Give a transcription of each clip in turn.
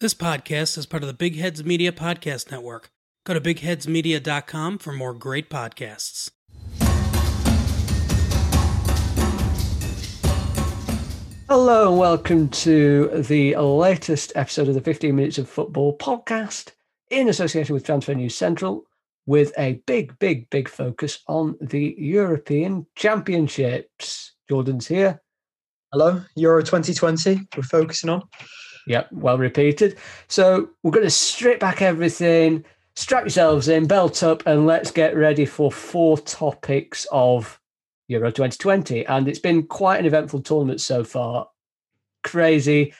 This podcast is part of the Big Heads Media Podcast Network. Go to bigheadsmedia.com for more great podcasts. Hello and welcome to the latest episode of the 15 Minutes of Football podcast in association with Transfer News Central with a big, big, big focus on the European Championships. Jordan's here. Hello, Euro 2020, we're focusing on. Yep, well repeated. So we're going to strip back everything, strap yourselves in, belt up, and let's get ready for four topics of Euro 2020. And it's been quite an eventful tournament so far. Crazy.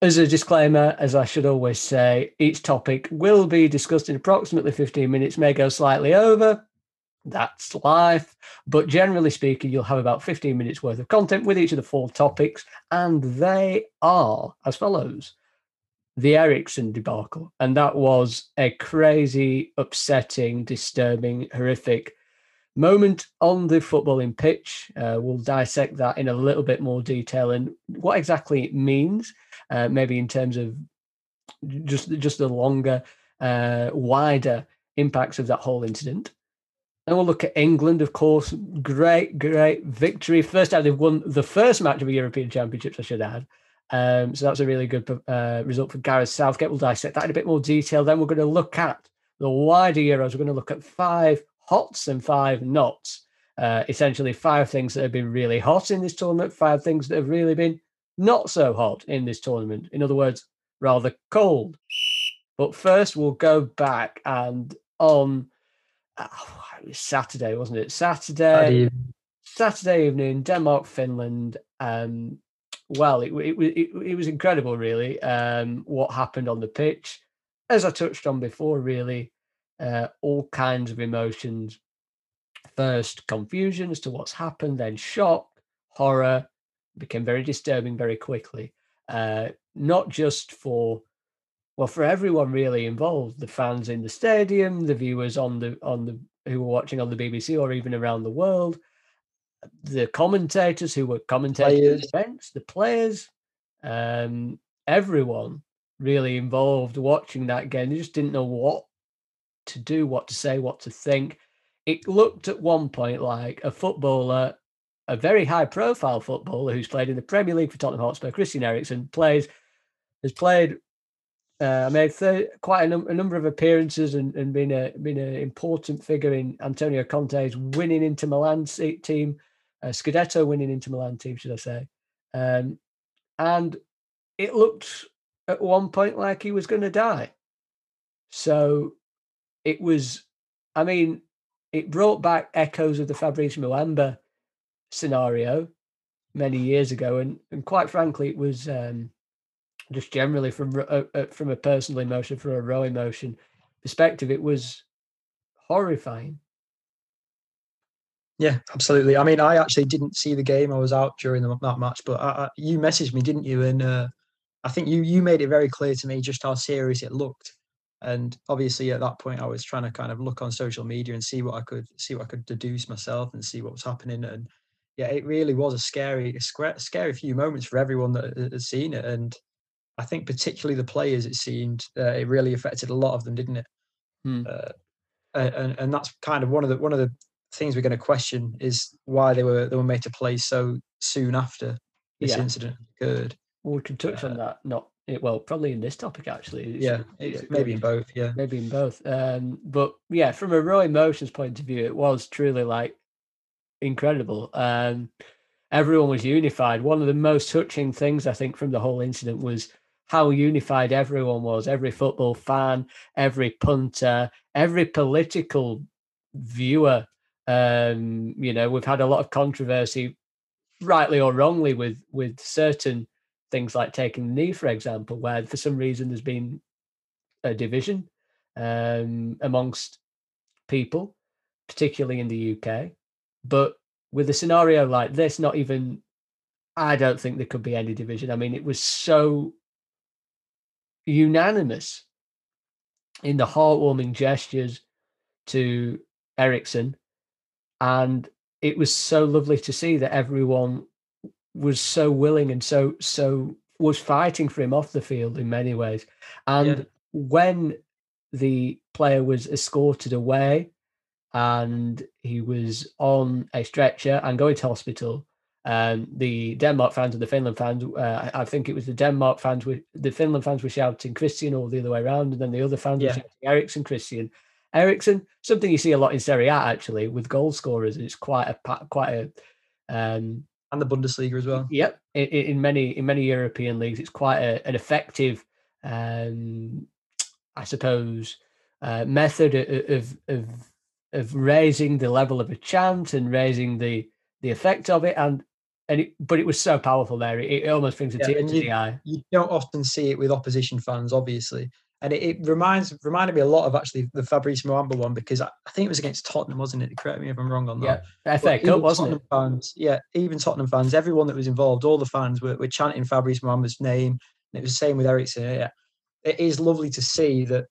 As a disclaimer, as I should always say, each topic will be discussed in approximately 15 minutes, may go slightly over. That's life. But generally speaking, you'll have about 15 minutes worth of content with each of the four topics. And they are as follows the Eriksen debacle. And that was a crazy, upsetting, disturbing, horrific moment on the footballing pitch. Uh, we'll dissect that in a little bit more detail and what exactly it means, uh, maybe in terms of just just the longer, uh, wider impacts of that whole incident. And we'll look at England, of course. Great, great victory. First time they've won the first match of the European Championships, I should add. Um, so that's a really good uh, result for Gareth Southgate. We'll dissect that in a bit more detail. Then we're going to look at the wider Euros. We're going to look at five hots and five nots. Uh, essentially, five things that have been really hot in this tournament, five things that have really been not so hot in this tournament. In other words, rather cold. But first, we'll go back and on oh, it was Saturday, wasn't it? Saturday, Saturday evening, Denmark, Finland. Um, well, it, it, it, it was incredible, really, um, what happened on the pitch. As I touched on before, really, uh, all kinds of emotions. First, confusion as to what's happened, then shock, horror, became very disturbing very quickly. Uh, not just for well for everyone really involved the fans in the stadium the viewers on the on the who were watching on the bbc or even around the world the commentators who were commentating the events the players um, everyone really involved watching that game. They just didn't know what to do what to say what to think. It looked at one point like a footballer a very high profile footballer who's played in the premier league for tottenham hotspur christian eriksen plays has played uh, made th- quite a, num- a, number of appearances and, and been a been an important figure in Antonio Conte's winning Inter Milan team, uh, Scudetto winning Inter Milan team, should I say? Um, and it looked at one point like he was going to die. So it was, I mean, it brought back echoes of the Fabrice Muamba scenario many years ago, and and quite frankly, it was. Um, just generally from uh, from a personal emotion, from a raw emotion perspective, it was horrifying. Yeah, absolutely. I mean, I actually didn't see the game. I was out during the, that match, but I, I, you messaged me, didn't you? And uh, I think you you made it very clear to me just how serious it looked. And obviously, at that point, I was trying to kind of look on social media and see what I could see what I could deduce myself and see what was happening. And yeah, it really was a scary, a scary few moments for everyone that had seen it. And I think particularly the players, it seemed uh, it really affected a lot of them, didn't it? Hmm. Uh, and and that's kind of one of the one of the things we're going to question is why they were they were made to play so soon after this yeah. incident occurred. Well, we can touch uh, on that. Not well, probably in this topic actually. It's, yeah, it's, maybe in both. Yeah, maybe in both. Um, but yeah, from a raw emotions point of view, it was truly like incredible. Um, everyone was unified. One of the most touching things I think from the whole incident was how unified everyone was every football fan, every punter, every political viewer. Um, you know, we've had a lot of controversy, rightly or wrongly, with with certain things like taking the knee, for example, where for some reason there's been a division um, amongst people, particularly in the UK. But with a scenario like this, not even I don't think there could be any division. I mean, it was so unanimous in the heartwarming gestures to Eriksen. And it was so lovely to see that everyone was so willing and so so was fighting for him off the field in many ways. And Yeah. when the player was escorted away and he was on a stretcher and going to hospital, um, the Denmark fans and the Finland fans, uh, I think it was the Denmark fans, were, the Finland fans were shouting Christian or the other way around, and then the other fans Yeah. were shouting Eriksen, Christian. Eriksen, something you see a lot in Serie A actually with goal scorers. It's quite a quite a um, and the Bundesliga as well. Yep, in, in many in many European leagues, it's quite a, an effective, um, I suppose, uh, method of of of raising the level of a chant and raising the the effect of it, and and it, but it was so powerful there, it, it almost brings a Yeah, tear to the eye. You don't often see it with opposition fans, obviously. And it, it reminds reminded me a lot of actually the Fabrice Muamba one because I, I think it was against Tottenham, wasn't it? Correct me if I'm wrong on that. Yeah, FA Cup, wasn't it? Tottenham Fans, yeah, even Tottenham fans, everyone that was involved, all the fans were, were chanting Fabrice Muamba's name. And it was the same with Eriksen. Yeah, it is lovely to see that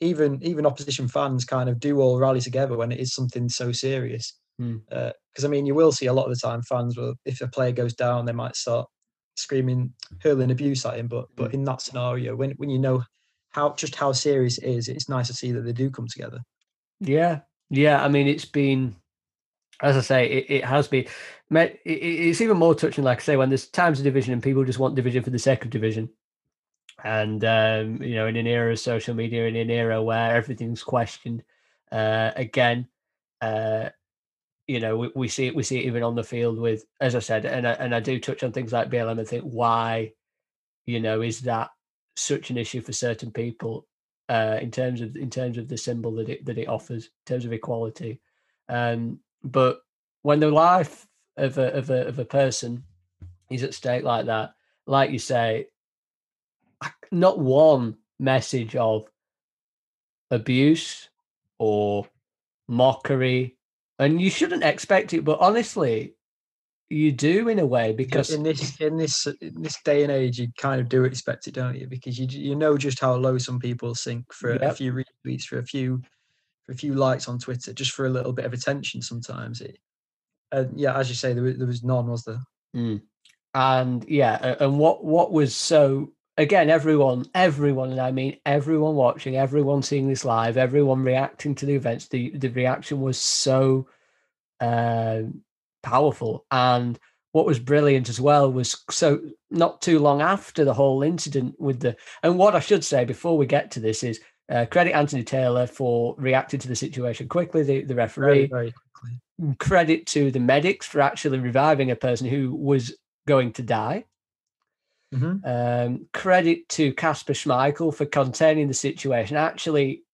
even even opposition fans kind of do all rally together when it is something so serious. Because I mean, you will see a lot of the time fans will, if a player goes down, they might start screaming, hurling abuse at him. But but Hmm. in that scenario, when when you know how just how serious it is, it's nice to see that they do come together. Yeah, yeah. I mean, it's been, as I say, it, it has been. met- it- it- It's even more touching, like I say, when there's times of division and people just want division for the sake of division. And um, you know, in an era of social media, in an era where everything's questioned, uh, again, uh, you know, we, we see it. We see it even on the field with, as I said, and I, and I do touch on things like BLM and think why, you know, is that such an issue for certain people uh, in terms of in terms of the symbol that it that it offers in terms of equality. Um, but when the life of a of a of a person is at stake like that, like you say, not one message of abuse or mockery, and you shouldn't expect it. But honestly, you do in a way because in this in this in this day and age, you kind of do expect it, don't you? Because you you know just how low some people sink for a few retweets, for a few for a few likes on Twitter, just for a little bit of attention. Sometimes it, and yeah, as you say, there was, there was none, was there? Mm. And yeah, and what what was so again, everyone, everyone, and I mean everyone watching, everyone seeing this live, everyone reacting to the events, the the reaction was so um powerful. And what was brilliant as well was so not too long after the whole incident with the and what I should say before we get to this is uh, credit Anthony Taylor for reacting to the situation quickly. The the referee, Very very quickly. credit to the medics for actually reviving a person who was going to die. Mhm. Um, credit to Casper Schmeichel for containing the situation, actually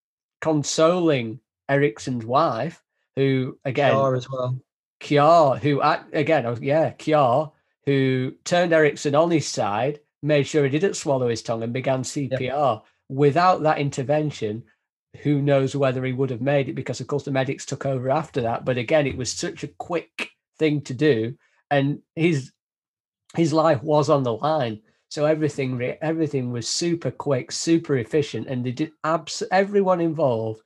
consoling Eriksen's wife, who again, Shaw as well. Kjær, who again, yeah, Kjær, who turned Eriksen on his side, made sure he didn't swallow his tongue, and began CPR. Without that intervention, who knows whether he would have made it? Because of course the medics took over after that. But again, it was such a quick thing to do, and his his life was on the line. So everything re- everything was super quick, super efficient, and they did abs- everyone involved.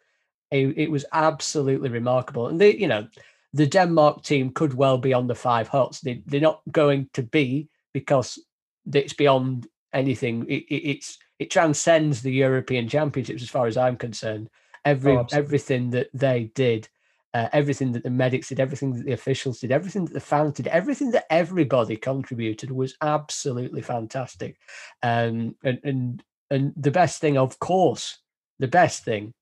It, it was absolutely remarkable, and they, you know, the Denmark team could well be on the five hots. They, they're not going to be because it's beyond anything. It, it, it's it transcends the European Championships as far as I'm concerned. Every Oh, everything that they did, uh, everything that the medics did, everything that the officials did, everything that the fans did, everything that everybody contributed was absolutely fantastic. Um, and and and the best thing, of course, the best thing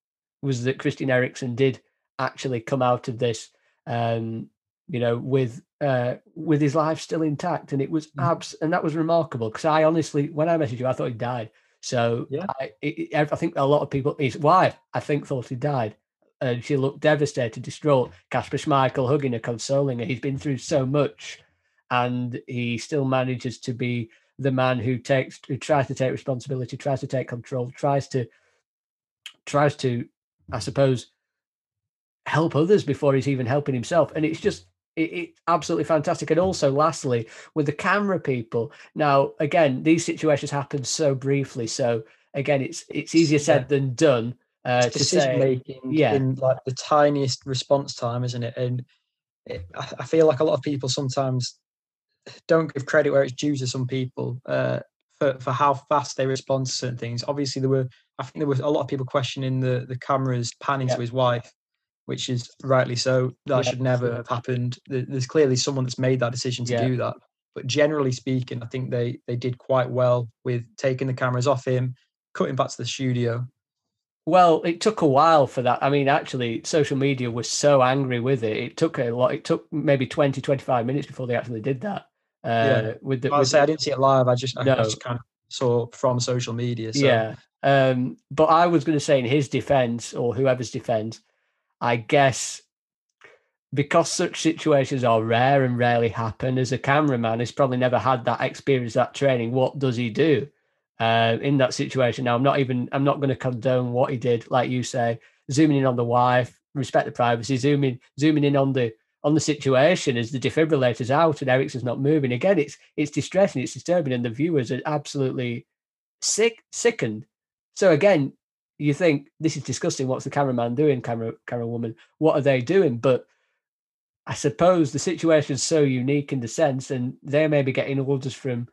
was that Christian Eriksen did actually come out of this, um, you know, with uh, with his life still intact, and it was Mhm. abs, and that was remarkable because I honestly, when I messaged you, I thought he died. So Yeah. I, it- I think a lot of people, his wife, I think, thought he died. And she looked devastated, distraught. Casper Schmeichel hugging her, consoling her. He's been through so much, and he still manages to be the man who takes, who tries to take responsibility, tries to take control, tries to, tries to, I suppose, help others before he's even helping himself. And it's just, it, it's absolutely fantastic. And also, lastly, with the camera people. Now, again, these situations happen so briefly. So again, it's it's easier said than done uh, decision making yeah. in like the tiniest response time, isn't it? And it, I, I feel like a lot of people sometimes don't give credit where it's due to some people uh, for, for how fast they respond to certain things. Obviously, there were I think there was a lot of people questioning the the cameras panning Yeah. to his wife, which is rightly so. That Yeah, should never have happened. There's clearly someone that's made that decision to do that. But generally speaking, I think they they did quite well with taking the cameras off him, cutting back to the studio. Well, it took a while for that. I mean, actually, social media was so angry with it. It took a lot. It took maybe 20, 25 minutes before they actually did that. Uh, Yeah. With the, I with say the- I didn't see it live. I just I just kind of saw from social media. So. Yeah. Um, but I was going to say in his defense or whoever's defense, I guess because such situations are rare and rarely happen, as a cameraman, he's probably never had that experience, that training. What does he do uh, in that situation? Now, I'm not even, I'm not going to condone what he did, like you say, zooming in on the wife, respect the privacy, zooming, zooming in on the on the situation as the defibrillator's out and Eriksen's not moving. Again, it's it's distressing, it's disturbing, and the viewers are absolutely sick, sickened. So again, you think this is disgusting. What's the cameraman doing, camera camera woman? What are they doing? But I suppose the situation's so unique in the sense, and they may be getting orders from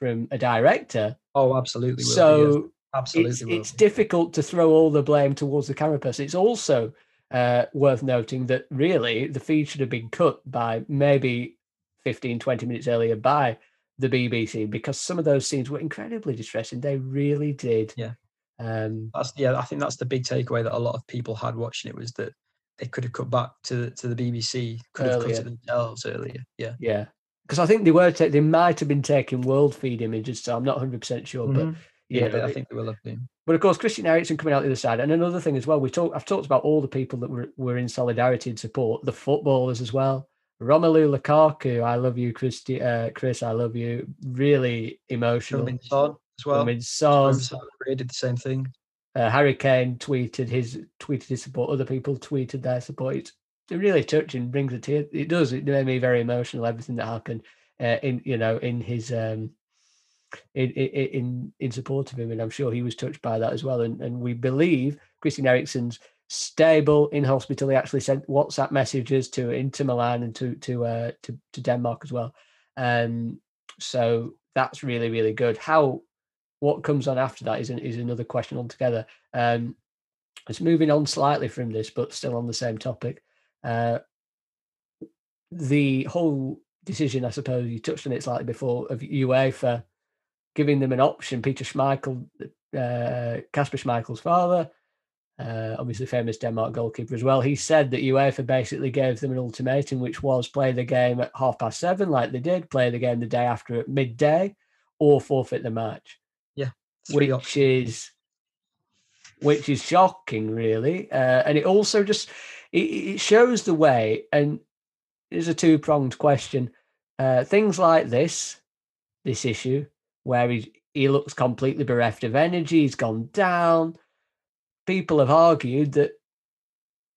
from a director. Oh, absolutely. Will yes. So absolutely. it's it's difficult to throw all the blame towards the camera person. It's also uh, worth noting that really the feed should have been cut by maybe 15, 20 minutes earlier by the BBC because some of those scenes were incredibly distressing. They really did. Yeah. Um, That's yeah. I think that's the big takeaway that a lot of people had watching it was that they could have cut back to to the BBC, could have cut Earlier. it themselves earlier. Yeah. yeah. Because I think they were ta- they might have been taking world feed images, so I'm not 100 percent sure. But Mhm. you yeah, know, I think they will have been. But of course, Christian Eriksen coming out the other side, and another thing as well. We talk. I've talked about all the people that were were in solidarity and support, the footballers as well. Romelu Lukaku, I love you, Christy, uh, Chris, I love you. Really emotional. Heung-min Son as well. Son, Son did the same thing. uh, Harry Kane tweeted his tweeted his support. Other people tweeted their support. It's it really touching, brings a tear. It does. It made me very emotional. Everything that happened uh, in you know in his um in, in in support of him, and I'm sure he was touched by that as well. And and we believe Christian Eriksen's stable in hospital. He actually sent WhatsApp messages to Inter Milan and to to uh, to to Denmark as well. Um, so that's really really good. How what comes on after that is an, is another question altogether. Um, it's moving on slightly from this, but still on the same topic. Uh, the whole decision, I suppose you touched on it slightly before, of UEFA giving them an option. Peter Schmeichel, uh, Schmeichel's father, uh, obviously famous Denmark goalkeeper as well. He said that UEFA basically gave them an ultimatum, which was play the game at half past seven, like they did, play the game the day after at midday, or forfeit the match Three which options. is which is shocking, really. Uh, and it also just it, shows the way. And it's a two pronged question. Uh, things like this, this issue, where he he looks completely bereft of energy, he's gone down. People have argued that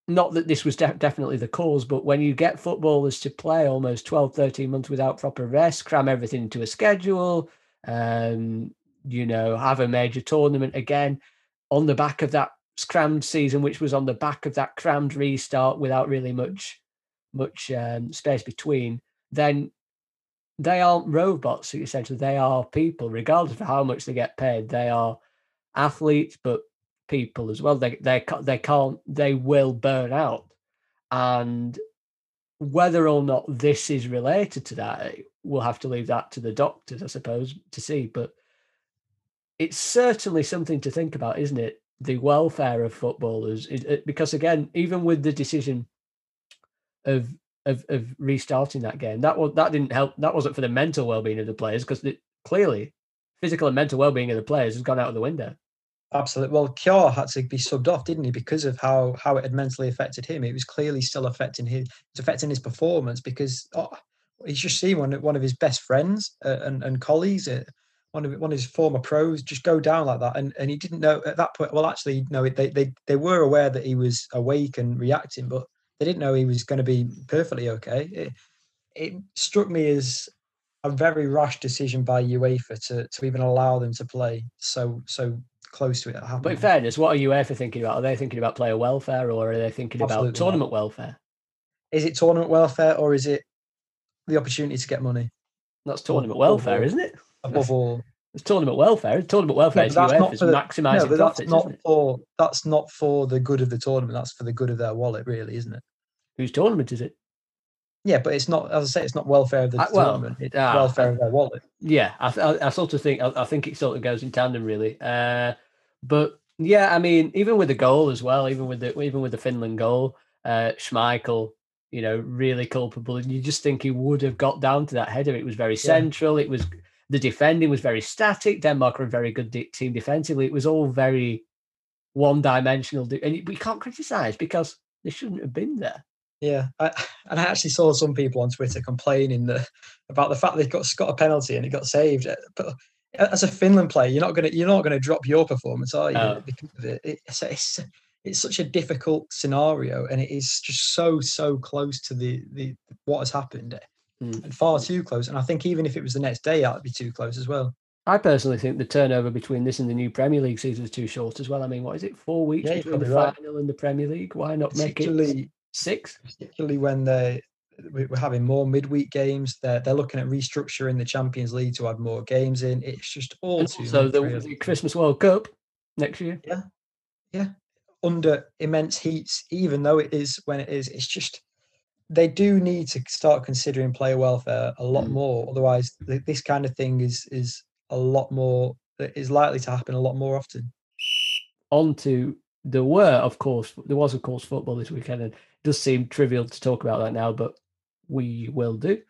not that this was de- definitely the cause, but when you get footballers to play almost 12, 13 months without proper rest, cram everything into a schedule, um, you know, have a major tournament again on the back of that crammed season, which was on the back of that crammed restart without really much much um, space between, then they aren't robots. Essentially, they are people, regardless of how much they get paid. They are athletes, but people as well. They they they can't they will burn out, and whether or not this is related to that, we'll have to leave that to the doctors, I suppose, to see. But it's certainly something to think about, isn't it? The welfare of footballers, It- it- because again, even with the decision of of of restarting that game, that was that didn't help. That wasn't for the mental well being of the players, because clearly, physical and mental well being of the players has gone out of the window. Absolutely. Well, Kjær had to be subbed off, didn't he? Because of how how it had mentally affected him. It was clearly still affecting his it's affecting his performance because oh, he's just seen one one of his best friends uh, and and colleagues, uh, one of one of his former pros, just go down like that, and and he didn't know at that point. Well, actually, no, they they they were aware that he was awake and reacting, but they didn't know he was going to be perfectly okay. It, it struck me as a very rash decision by UEFA to to even allow them to play so so close to it. But in fairness, what are UEFA thinking about? Are they thinking about player welfare or are they thinking Absolutely about not. tournament welfare? is it tournament welfare or is it the opportunity to get money That's tournament welfare, isn't it? Above all? It's tournament welfare. It's tournament welfare but that's not for the- maximising no, but that's profits, not for that's not for the good of the tournament. That's for the good of their wallet, really, isn't it? Whose tournament is it? Yeah, but it's not. As I say, it's not welfare of the Uh, well, tournament. It's ah, welfare of their wallet. Yeah, I, I, I sort of think I, I think it sort of goes in tandem, really. Uh, but yeah, I mean, even with the goal as well, even with the even with the Finland goal, uh, Schmeichel, you know, really culpable, and you just think he would have got down to that header. It was very central. It was the defending was very static. Denmark were a very good de- team defensively. It was all very one dimensional, and we can't criticise because they shouldn't have been there. Yeah, I, and I actually saw some people on Twitter complaining that, about the fact they got got a penalty and it got saved. Uh, But as a Finland player, you're not gonna you're not gonna drop your performance, are you? No. Because of it. It's, it's it's such a difficult scenario, and it is just so so close to the the what has happened, Mm. and far too close. And I think even if it was the next day, that'd be too close as well. I personally think the turnover between this and the new Premier League season is too short as well. I mean, what is it? Four weeks Yeah, between the right. final and the Premier League. Why not make it six? particularly when they we- we're having more midweek games. They're they're looking at restructuring the Champions League to add more games in. It's just all too also much, the, really. the Christmas World Cup next year. Yeah, yeah. Under immense heats, even though it is when it is. It's just they do need to start considering player welfare a lot Mm. more. Otherwise, th- this kind of thing is is a lot more is likely to happen a lot more often. On to there were, of course, there was of course football this weekend, and it does seem trivial to talk about that now, but we will do.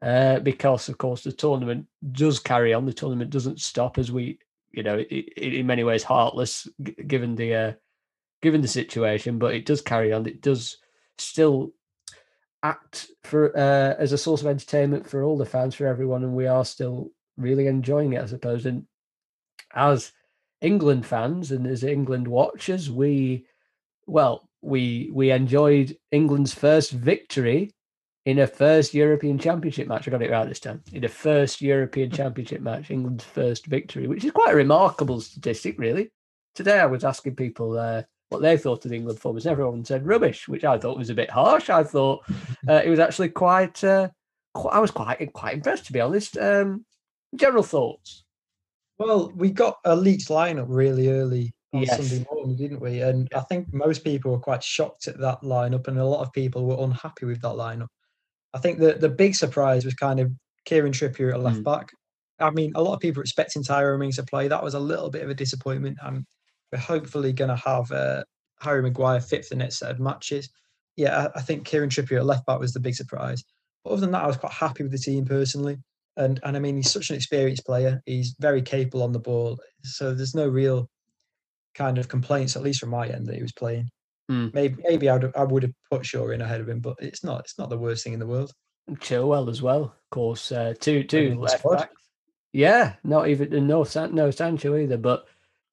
Uh, because of course the tournament does carry on. The tournament doesn't stop as we, you know, it, it, in many ways heartless g- given the uh, given the situation, but it does carry on. It does still act for uh, as a source of entertainment for all the fans, for everyone, and we are still really enjoying it, I suppose. And as England fans and as England watchers, we well, we we enjoyed England's first victory in a first European Championship match. I got it right this time. In a first European Championship match, England's first victory, which is quite a remarkable statistic, really. Today, I was asking people uh, what they thought of the England performance. Everyone said rubbish, which I thought was a bit harsh. I thought uh, it was actually quite, uh, qu- I was quite quite impressed, to be honest. Um, general thoughts. Well, we got a leaked lineup really early on Yes. Sunday morning, didn't we? And I think most people were quite shocked at that lineup, and a lot of people were unhappy with that lineup. I think the the big surprise was kind of Kieran Trippier at left Mm. back. I mean, a lot of people were expecting Tyrone Mings to play. That was a little bit of a disappointment. And we're hopefully going to have uh, Harry Maguire fit for the next set of matches. Yeah, I, I think Kieran Trippier at left back was the big surprise. But other than that, I was quite happy with the team personally. And and I mean, he's such an experienced player. He's very capable on the ball. So there's no real kind of complaints, at least from my end, that he was playing. Mm. Maybe maybe I'd, I would have put Shaw in ahead of him, but it's not it's not the worst thing in the world. Chilwell as well, of course. Uh, two two left backs. Yeah, not even no San, no Sancho either. But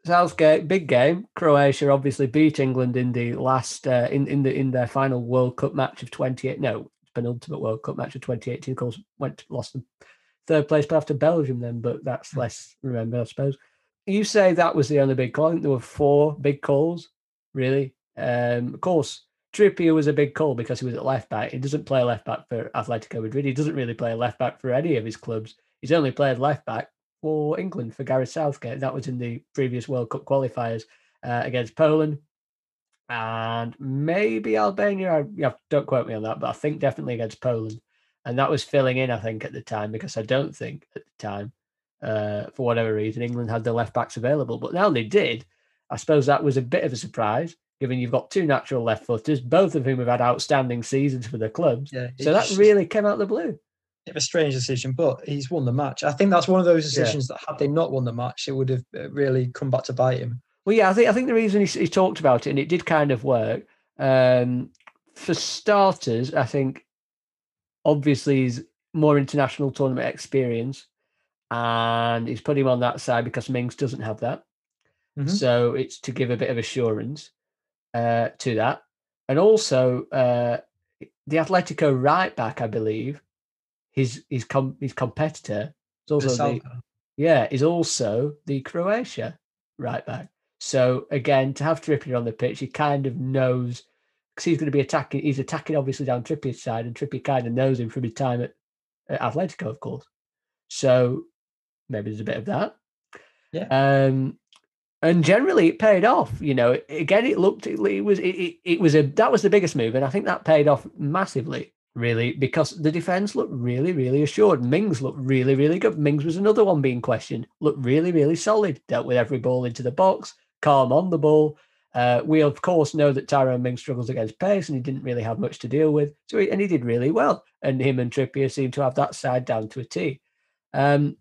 Southgate, big game. Croatia obviously beat England in the last uh, in in the in their final World Cup match of twenty eight. No, penultimate World Cup match of twenty eighteen. Of course, went lost them third place, but after Belgium then. But that's less remember, I suppose. You say that was the only big call. I think there were four big calls, really. Um, of course, Trippier was a big call because he was at left back. He doesn't play left back for Atletico Madrid. He doesn't really play left back for any of his clubs. He's only played left back for England for Gareth Southgate. That was in the previous World Cup qualifiers uh, against Poland and maybe Albania. I, yeah, don't quote me on that, but I think definitely against Poland. And that was filling in, I think, at the time because I don't think at the time, uh, for whatever reason, England had the left backs available. But now they did. I suppose that was a bit of a surprise, given you've got two natural left footers, both of whom have had outstanding seasons for their clubs. Yeah, So that really came out of the blue. Of a strange decision, but he's won the match. I think that's one of those Yeah. decisions that had they not won the match, it would have uh, really come back to bite him. Well, yeah, I think I think the reason he, he talked about it and it did kind of work. Um, for starters, I think obviously he's more international tournament experience, and he's put him on that side because Mings doesn't have that. Mhm. So it's to give a bit of assurance uh, to that, and also uh, the Atletico right back, I believe, his his com- his competitor is also the, yeah, is also the Croatia right back. So again, to have Trippier on the pitch, he kind of knows because he's going to be attacking. He's attacking obviously down Trippier's side, and Trippier kind of knows him from his time at, at Atletico, of course. So maybe there's a bit of that. Yeah. Um, and generally it paid off. You know, again, it looked it, was it, it, it was a that was the biggest move, and I think that paid off massively. Really, because the defense looked really, really assured. Mings looked really, really good. Mings was another one being questioned. Looked really, really solid. Dealt with every ball into the box, calm on the ball. Uh, we of course know that Tyrone Mings struggles against pace, and he didn't really have much to deal with. So he, and he did really well. And him and Trippier seemed to have that side down to a T. Um,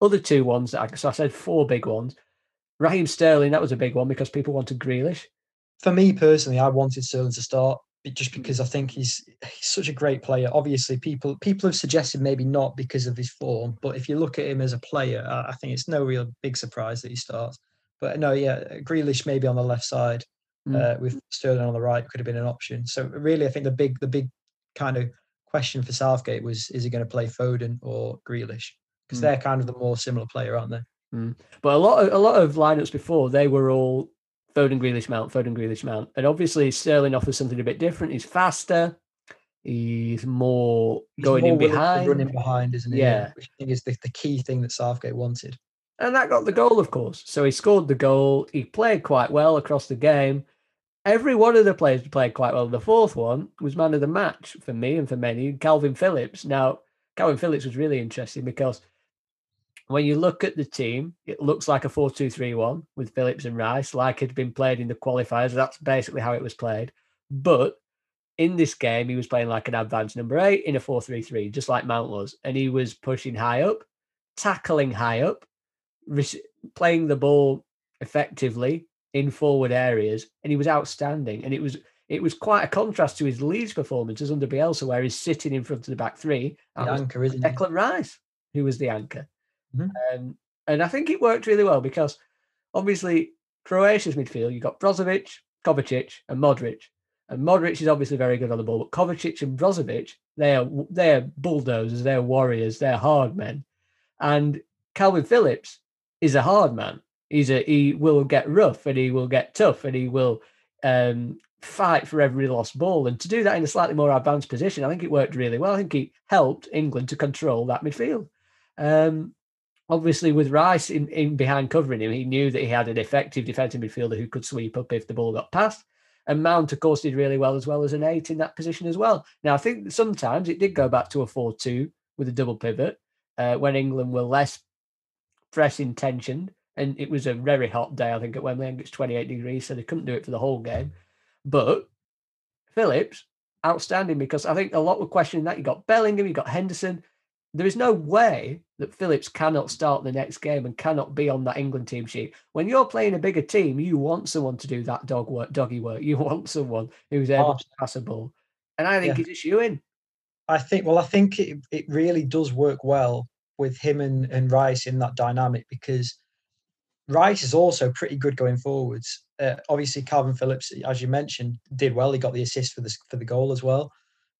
other two ones that I, so I said four big ones. Raheem Sterling, that was a big one because people wanted Grealish. For me personally, I wanted Sterling to start just because I think he's he's such a great player. Obviously, people people have suggested maybe not because of his form, but if you look at him as a player, I think it's no real big surprise that he starts. But no, yeah, Grealish maybe on the left side mm. uh, with Sterling on the right could have been an option. So really, I think the big the big kind of question for Southgate was: is he going to play Foden or Grealish? Because mm. they're kind of the more similar player, aren't they? Mm. But a lot of a lot of lineups before they were all Foden, Grealish, Mount, Foden, Grealish, Mount, and obviously Sterling offers something a bit different. He's faster. He's more He's going more in behind, running behind, isn't he? Yeah, which I think is the, the key thing that Southgate wanted. And that got the goal, of course. So he scored the goal. He played quite well across the game. Every one of the players played quite well. The fourth one was man of the match for me and for many, Calvin Phillips. Now, Calvin Phillips was really interesting because when you look at the team, it looks like a 4 2 3 1 with Phillips and Rice, like it had been played in the qualifiers. That's basically how it was played. But in this game, he was playing like an advanced number eight in a 4 3 3, just like Mount was. And he was pushing high up, tackling high up, playing the ball effectively in forward areas. And he was outstanding. And it was it was quite a contrast to his Leeds performances under Bielsa, where he's sitting in front of the back three. The anchor, isn't Declan Rice, who was the anchor. Mm-hmm. Um, and I think it worked really well because obviously Croatia's midfield, you've got Brozovic, Kovacic, and Modric. And Modric is obviously very good on the ball, but Kovacic and Brozovic, they are they're bulldozers, they're warriors, they're hard men. And Calvin Phillips is a hard man. He's a he will get rough and he will get tough and he will um, fight for every lost ball. And to do that in a slightly more advanced position, I think it worked really well. I think it helped England to control that midfield. Um, obviously with Rice in, in behind covering him, he knew that he had an effective defensive midfielder who could sweep up if the ball got past. And Mount, of course, did really well as well as an eight in that position as well. Now, I think sometimes it did go back to a 4 2 with a double pivot uh, when England were less press intentioned. And it was a very hot day, I think, at Wembley. It's 28 degrees, so they couldn't do it for the whole game. But Phillips, outstanding because I think a lot were questioning that. You got Bellingham, you got Henderson, there is no way that Phillips cannot start the next game and cannot be on that England team sheet. When you're playing a bigger team, you want someone to do that dog work, doggy work. You want someone who's able oh. to pass a ball. And I think yeah. he's a shoe in. I think well, I think it, it really does work well with him and, and Rice in that dynamic because Rice is also pretty good going forwards. Uh, obviously, Calvin Phillips, as you mentioned, did well. He got the assist for the for the goal as well.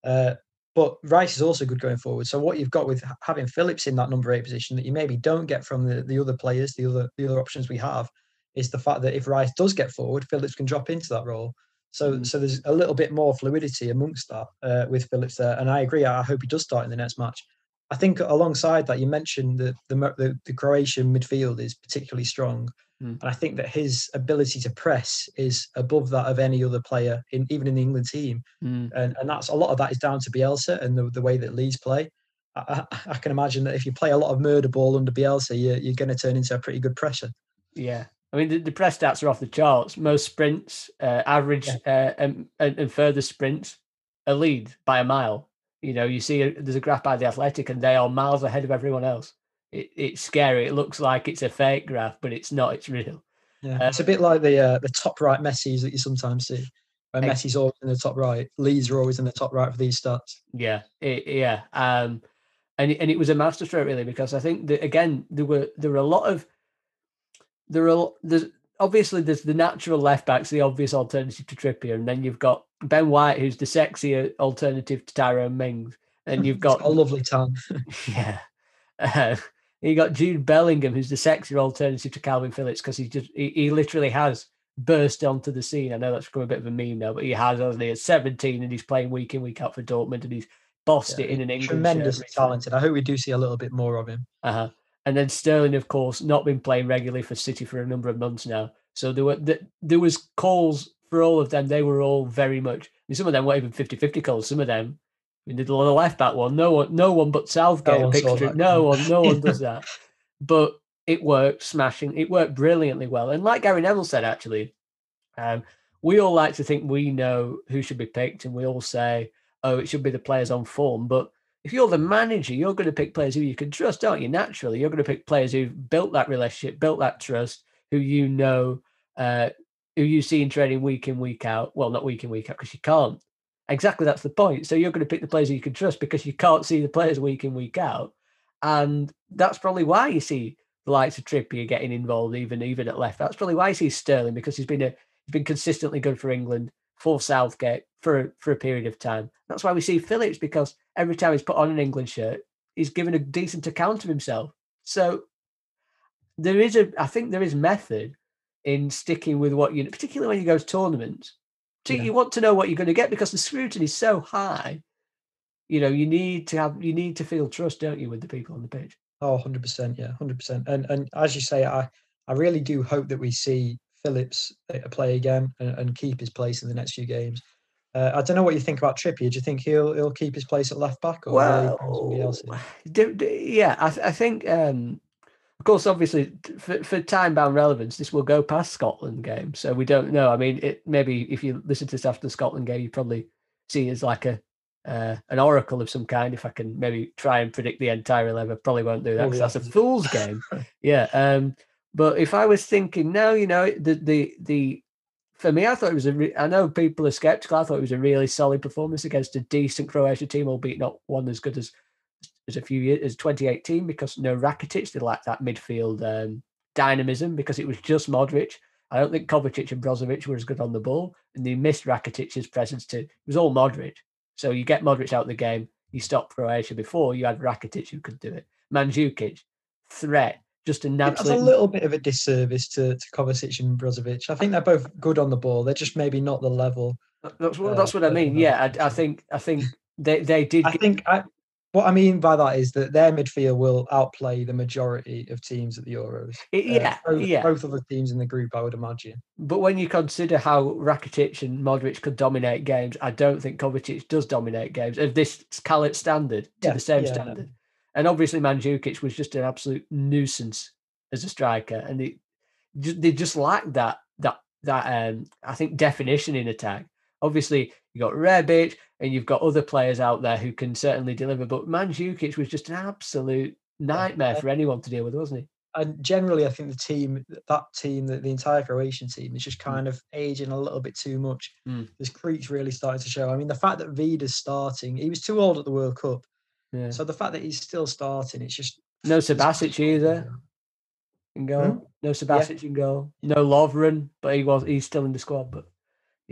Uh, but Rice is also good going forward. So what you've got with having Phillips in that number eight position that you maybe don't get from the, the other players, the other the other options we have, is the fact that if Rice does get forward, Phillips can drop into that role. So mm. so there's a little bit more fluidity amongst that uh, with Phillips there. And I agree. I hope he does start in the next match. I think alongside that, you mentioned that the, the, the Croatian midfield is particularly strong. Mm. And I think that his ability to press is above that of any other player, in even in the England team. Mm. And, and that's a lot of that is down to Bielsa and the, the way that Leeds play. I, I, I, can imagine that if you play a lot of murder ball under Bielsa, you're, you're going to turn into a pretty good pressure. Yeah. I mean, the, the press stats are off the charts. Most sprints, uh, average yeah. uh, and, and, and further sprints, a lead by a mile. You know, you see a, there's a graph by the Athletic, and they are miles ahead of everyone else it, it's scary. It looks like it's a fake graph, but it's not. It's real. Yeah, um, it's a bit like the uh, the top right Messi's that you sometimes see, where Messi's always in the top right. Leeds are always in the top right for these stats. Yeah, it, yeah, um, and and it was a masterstroke really because I think that again there were there were a lot of there are there's obviously there's the natural left backs, the obvious alternative to Trippier, and then you've got Ben White, who's the sexier alternative to Tyrone Mings, and you've got a lovely tongue. yeah, uh, you got Jude Bellingham, who's the sexier alternative to Calvin Phillips because he just he, he, literally has burst onto the scene. I know that's become a bit of a meme now, but he has, hasn't he? At 17 and he's playing week in, week out for Dortmund and he's bossed yeah, it in an English. Tremendously talented. I hope we do see a little bit more of him. Uh-huh. and then Sterling, of course, not been playing regularly for City for a number of months now. So there were there was calls for all of them. They were all very much. I mean, some of them weren't even 50-50 calls. Some of them. I mean, the left back one. No one, no one but Southgate. No one, no one, no one does that. But it worked, smashing. It worked brilliantly well. And like Gary Neville said, actually, um, we all like to think we know who should be picked, and we all say, "Oh, it should be the players on form." But if you're the manager, you're going to pick players who you can trust, aren't you? Naturally, you're going to pick players who've built that relationship, built that trust, who you know, uh, who you see in training week in, week out. Well, not week in, week out, because you can't. Exactly, that's the point. So you're going to pick the players you can trust because you can't see the players week in, week out, and that's probably why you see the likes of Trippier getting involved, even even at left. That's probably why you see Sterling because he's been a he's been consistently good for England for Southgate for for a period of time. That's why we see Phillips because every time he's put on an England shirt, he's given a decent account of himself. So there is a I think there is method in sticking with what you particularly when you go to tournaments. So yeah. you want to know what you're going to get because the scrutiny is so high. You know, you need to have you need to feel trust, don't you, with the people on the pitch. Oh, 100%. Yeah, 100%. And and as you say, I, I really do hope that we see Phillips uh, play again and, and keep his place in the next few games. Uh, I don't know what you think about Trippier. Do you think he'll he'll keep his place at left back, or well, somebody else? Do, do, yeah, I, th- I think. Um, of course, obviously, for, for time bound relevance, this will go past Scotland game, so we don't know. I mean, it maybe if you listen to this after the Scotland game, you probably see it as like a uh, an oracle of some kind. If I can maybe try and predict the entire eleven, probably won't do that because oh, yeah. that's a fool's game. yeah. Um, but if I was thinking now, you know, the the the for me, I thought it was a. Re- I know people are skeptical. I thought it was a really solid performance against a decent Croatia team, albeit not one as good as as a few years as 2018 because no Rakitic. They lacked that midfield um, dynamism because it was just Modric. I don't think Kovacic and Brozovic were as good on the ball, and they missed Rakitic's presence too. It was all Modric. So you get Modric out of the game, you stop Croatia. Before you had Rakitic who could do it. Mandzukic, threat, just an absolute. That's a little bit of a disservice to, to Kovacic and Brozovic. I think they're both good on the ball. They're just maybe not the level. That's what, uh, that's what I mean. Yeah, I, I, think I think they, they did. I think I, what I mean by that is that their midfield will outplay the majority of teams at the Euros. Yeah, uh, both, yeah. Both of the teams in the group, I would imagine. But when you consider how Rakitic and Modric could dominate games, I don't think Kovacic does dominate games of this Khaled standard to yeah, the same yeah, standard. And obviously, Mandzukic was just an absolute nuisance as a striker, and they they just lacked that that that um I think definition in attack. Obviously, you've got Rebic and you've got other players out there who can certainly deliver. But Mandzukic was just an absolute nightmare for anyone to deal with, wasn't he? And generally, I think the team, that team, the, the entire Croatian team, is just mm. kind mm. of aging a little bit too much. Mm. This creeps really starting to show. I mean, the fact that Vida's starting, he was too old at the World Cup. Yeah. So the fact that he's still starting, it's just no Subasic either in goal. Hmm? No Subasic yeah. in goal. No Lovren, but he was he's still in the squad. But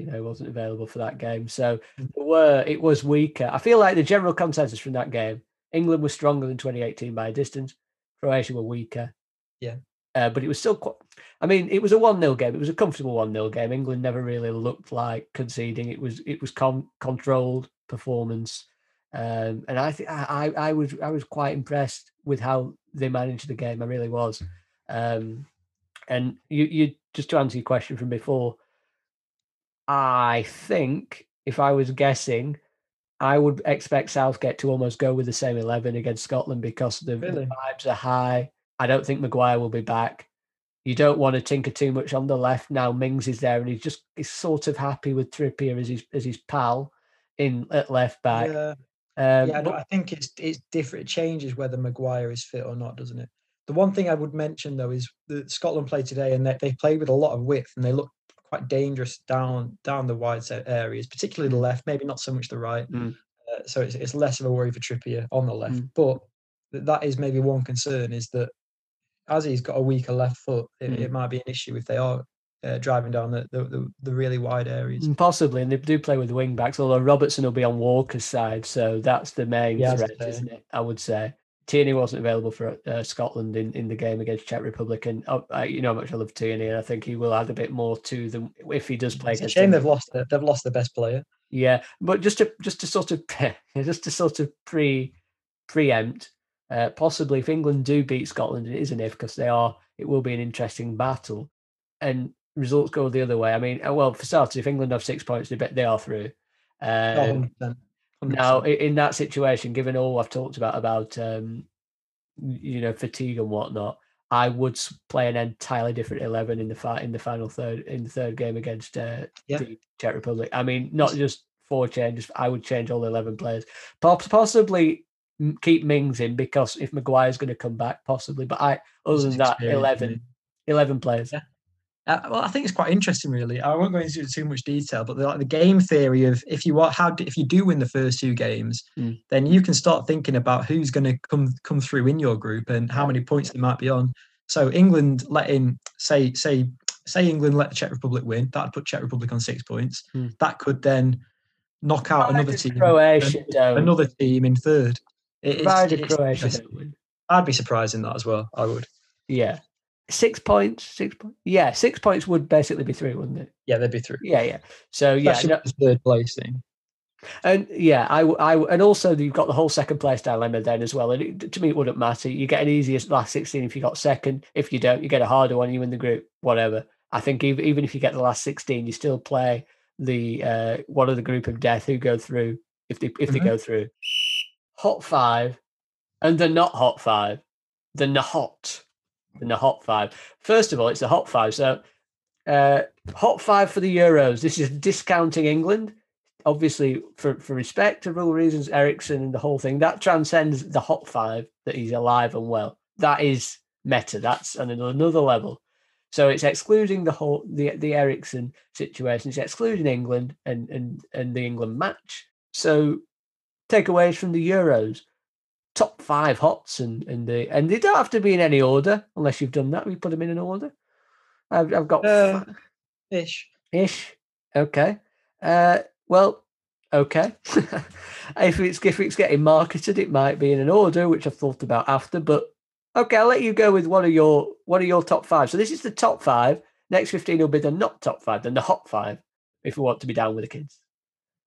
you know, wasn't available for that game. So mm. were it was weaker. I feel like the general consensus from that game, England was stronger than 2018 by a distance. Croatia were weaker. Yeah. Uh, but it was still quite. I mean, it was a one-nil game. It was a comfortable one-nil game. England never really looked like conceding. It was it was con- controlled performance, um, and I think I, I was I was quite impressed with how they managed the game. I really was. Um, and you you just to answer your question from before, I think if I was guessing, I would expect Southgate to almost go with the same 11 against Scotland because the, really? the vibes are high. I don't think Maguire will be back. You don't want to tinker too much on the left now. Mings is there, and he's just he's sort of happy with Trippier as his as his pal in at left back. Yeah, um, yeah but, I think it's it's different. It changes whether Maguire is fit or not, doesn't it? The one thing I would mention though is that Scotland played today, and they, they played with a lot of width, and they look quite dangerous down down the wide set areas, particularly the mm. left, maybe not so much the right. Mm. Uh, so it's, it's less of a worry for Trippier on the left. Mm. But that is maybe one concern is that as he's got a weaker left foot, it, it mm. might be an issue if they are uh, driving down the, the, the, the, really wide areas. Mm, possibly, and they do play with the wing backs, although Robertson will be on Walker's side, so that's the main yeah, threat, isn't it? I would say. Tierney wasn't available for uh, Scotland in, in the game against Czech Republic, and uh, you know how much I love Tierney, and I think he will add a bit more to them if he does play. It's a shame him. they've lost the, they've lost the best player. Yeah, but just to just to sort of just to sort of pre preempt, Uh, possibly, if England do beat Scotland, it is an if because they are. It will be an interesting battle, and results go the other way. I mean, uh, well, for starters, if England have six points, they bet they are through. Um, 100%. now, in that situation, given all I've talked about about um, you know fatigue and whatnot, I would play an entirely different eleven in the fight in the final third in the third game against uh, Yeah. the Czech Republic. I mean, not just four changes. I would change all eleven players. Possibly keep Mings in because if Maguire's going to come back, possibly. But I, other than that, experience, 11, 11 players. Yeah. Uh, well, I think it's quite interesting, really. I won't go into too much detail, but the, like the game theory of if you what how d- if you do win the first two games, Mm. then you can start thinking about who's going to come come through in your group and how many points they might be on. So England letting say say say England let the Czech Republic win, that'd put Czech Republic on six points. Mm. That could then knock out another team, Croatia another team in third. It- it's- it's Croatia. I'd be surprised in that as well. I would. Yeah. Six points. Six points. Yeah, six points would basically be three, wouldn't it? Yeah, they'd be through. Yeah, yeah. So yeah, no, third place thing. and yeah, I, I, and also you've got the whole second place dilemma then as well. And it, to me, it wouldn't matter. You get an easiest last sixteen if you got second. If you don't, you get a harder one. You win the group, whatever. I think even even if you get the last sixteen, you still play the uh, one of the group of death who go through if they if they Mhm. go through. Hot five, and the not hot five, the not, the hot five. First of all, it's the hot five. So, uh, hot five for the Euros. This is discounting England obviously for, for respectable reasons, Eriksen and the whole thing that transcends the hot five that he's alive and well. That is meta. That's on another level. So it's excluding the whole the the Eriksen situation. It's excluding England and and and the England match. So takeaways from the Euros. Top five hots and and the and they don't have to be in any order unless you've done that. We put them in an order. I've, I've got Uh, fi- Ish. ish. Okay. Uh, well, okay. if it's if it's getting marketed, it might be in an order, which I've thought about after. But okay, I'll let you go with one of your one of your top five. So this is the top five. Next fifteen will be the not top five, then the hot five. If we want to be down with the kids.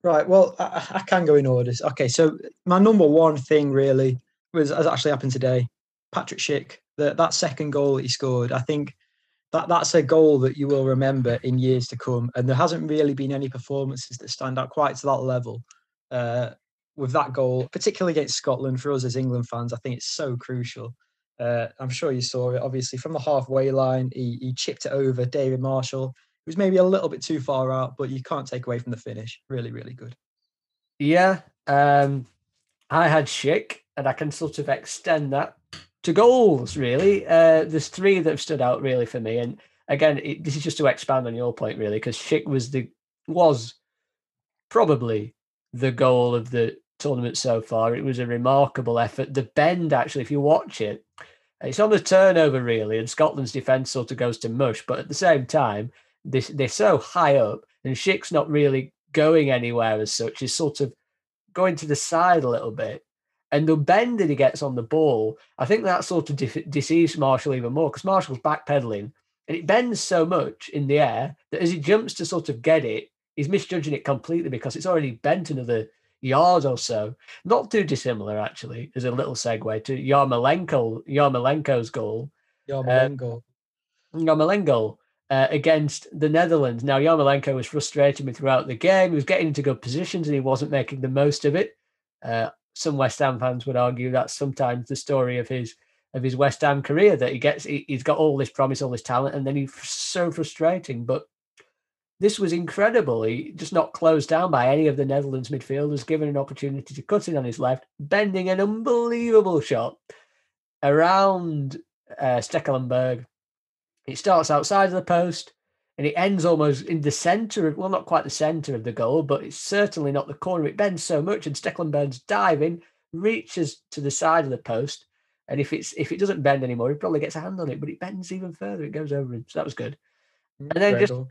Right. Well, I, I can go in orders. Okay. So my number one thing really was has actually happened today. Patrick Schick, that that second goal that he scored. I think that that's a goal that you will remember in years to come. And there hasn't really been any performances that stand out quite to that level. Uh, with that goal, particularly against Scotland, for us as England fans, I think it's so crucial. Uh, I'm sure you saw it. Obviously, from the halfway line, he, he chipped it over David Marshall. It was maybe a little bit too far out, but you can't take away from the finish. Really, really good. Yeah. Um, I had Schick, and I can sort of extend that to goals. Really, uh, there's three that have stood out really for me, and again, it, this is just to expand on your point, really, because Schick was the was probably the goal of the tournament so far. It was a remarkable effort. The bend, actually, if you watch it, it's on the turnover really, and Scotland's defence sort of goes to mush. But at the same time, they, they're so high up, and Schick's not really going anywhere as such. He's sort of going to the side a little bit. And the bend that he gets on the ball, I think that sort of de- deceives Marshall even more because Marshall's backpedaling and it bends so much in the air that as he jumps to sort of get it, he's misjudging it completely because it's already bent another yard or so. Not too dissimilar, actually, as a little segue to Yarmolenko, Yarmolenko's goal. Yarmolenko. Um, Yarmolenko uh, against the Netherlands. Now, Yarmolenko was frustrating me throughout the game. He was getting into good positions and he wasn't making the most of it. Uh, some West Ham fans would argue that's sometimes the story of his of his West Ham career that he gets he, has got all this promise, all this talent, and then he's so frustrating. But this was incredible. He just not closed down by any of the Netherlands midfielders, given an opportunity to cut in on his left, bending an unbelievable shot around uh, Stekelenburg. It starts outside of the post and it ends almost in the centre of, well, not quite the centre of the goal, but it's certainly not the corner. It bends so much, and Stekelenburg's diving reaches to the side of the post. And if it's if it doesn't bend anymore, he probably gets a hand on it, but it bends even further. It goes over him. So that was good. And then Great just goal.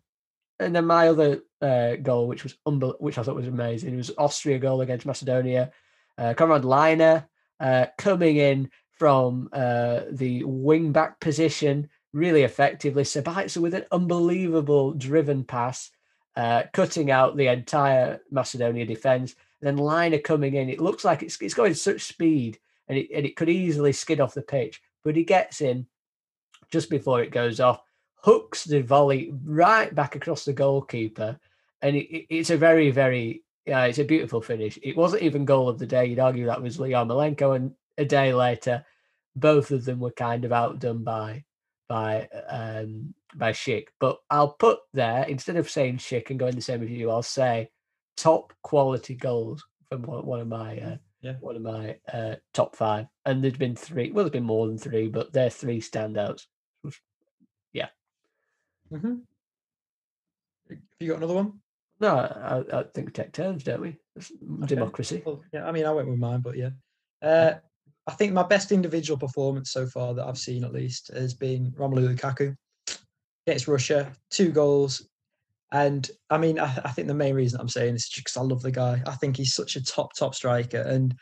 and then my other uh, goal, which was unbel- which I thought was amazing, it was Austria goal against Macedonia. Uh, Conrad Lainer uh, coming in from uh, the wing back position really effectively. Sabitzer with an unbelievable driven pass, uh, cutting out the entire Macedonia defense. Then Lainer coming in, it looks like it's it's going such speed, and it, and it could easily skid off the pitch. But he gets in just before it goes off, hooks the volley right back across the goalkeeper, and it, it, it's a very, very yeah, it's a beautiful finish. It wasn't even goal of the day. You'd argue that was Yarmolenko, and a day later, both of them were kind of outdone by by um by Schick. But I'll put there instead of saying Schick and going the same with you, I'll say top quality goals from one, one of my uh, Yeah. one of my uh, top five. And there's been three. Well, there's been more than three, but they're three standouts. Yeah hmm Have you got another one? No, I, I think we take turns, don't we? It's democracy. Well, yeah, I mean, I went with mine, but yeah. Uh, I think my best individual performance so far that I've seen, at least, has been Romelu Lukaku against Russia, two goals. And I mean, I, I think the main reason I'm saying this is because I love the guy. I think he's such a top, top striker. And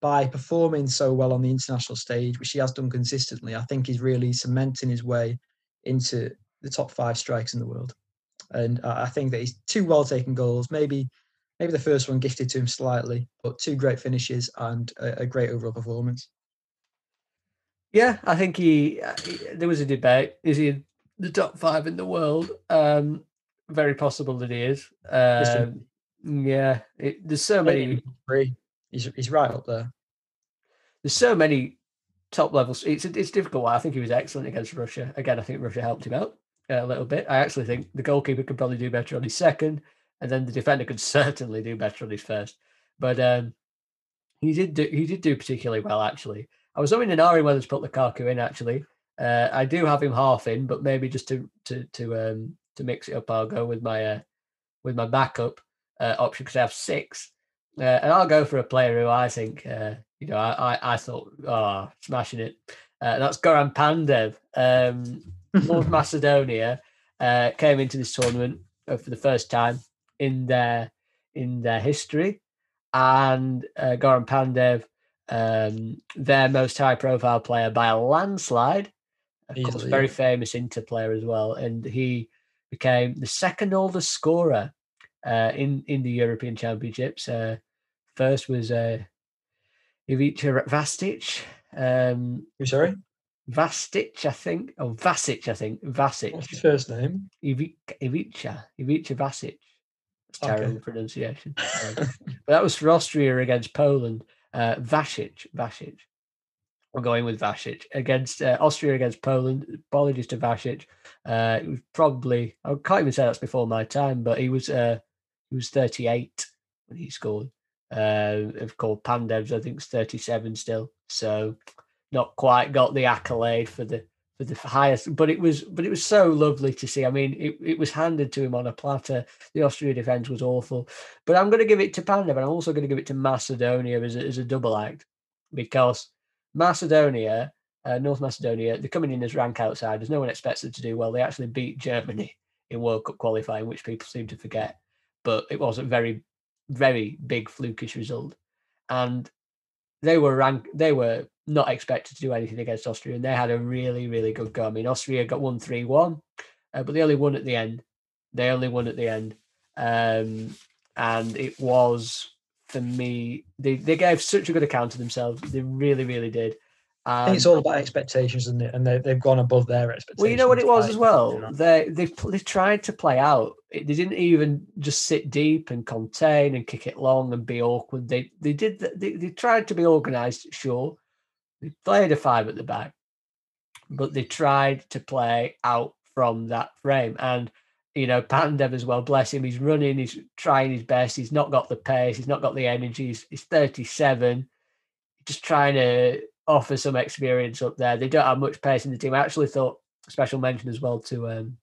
by performing so well on the international stage, which he has done consistently, I think he's really cementing his way into the top five strikers in the world. And I I think that he's two well taken goals, maybe maybe the first one gifted to him slightly, but two great finishes and a, a great overall performance. Yeah, I think he, he- There was a debate: is he in the top five in the world? Um, very possible that he is. Um, yeah, it, there's so many. Three. He's he's right up there. There's so many top levels. It's it's difficult. I think he was excellent against Russia. Again, I think Russia helped him out a little bit. I actually think the goalkeeper could probably do better on his second, and then the defender could certainly do better on his first. But um, he did do he did do particularly well actually. I was only in Ari whether to put Lukaku in actually. Uh, I do have him half in, but maybe just to to to um to mix it up, I'll go with my uh, with my backup uh, option because I have six, uh, and I'll go for a player who I think uh, you know I I, I thought oh smashing it. Uh, that's Goran Pandev, um, North Macedonia, uh, came into this tournament uh, for the first time in their in their history, and uh, Goran Pandev, um, their most high profile player by a landslide. Of course, very yeah. famous Inter player as well, and he became the second oldest scorer uh, in in the European Championships. Uh, first was uh, Ivica Vastic, um, You sorry? Vastic, I think, or Vasic, I think, Vasic, What's his first name? Ivica, Ivica, Ivica Vasic. It's Okay. terrible pronunciation. But that was for Austria against Poland. Uh, Vasic, Vasic. I'm going with Vasic against uh, Austria against Poland. Apologies to Vasic. Uh, it was probably I can't even say that's before my time, but he was uh, he was 38 when he scored. Uh, of course, Pandev's I think is 37 still, so not quite got the accolade for the for the highest. But it was but it was so lovely to see. I mean, it, it was handed to him on a platter. The Austria defense was awful, but I'm going to give it to Pandev, but I'm also going to give it to Macedonia as a, as a double act because Macedonia, uh, North Macedonia, they're coming in as rank outsiders. No one expects them to do well. They actually beat Germany in World Cup qualifying, which people seem to forget. But it was a very, very big flukish result, and they were rank. They were not expected to do anything against Austria, and they had a really, really good go. I mean, Austria got one three one, uh, but they only won at the end. They only won at the end, um, and it was for me. They they gave such a good account of themselves. They really, really did. Think it's all about expectations, isn't it? And they, they've gone above their expectations. well, you know what it was as well. They they they tried to play out. They didn't even just sit deep and contain and kick it long and be awkward. They they did th- they, they tried to be organised. Sure, they played a five at the back, but they tried to play out from that frame. And you know, Pandev as well. Bless him. He's running. He's trying his best. He's not got the pace. He's not got the energy. He's, he's thirty seven. Just trying to offer some experience up there. They don't have much pace in the team. I actually thought special mention as well to um,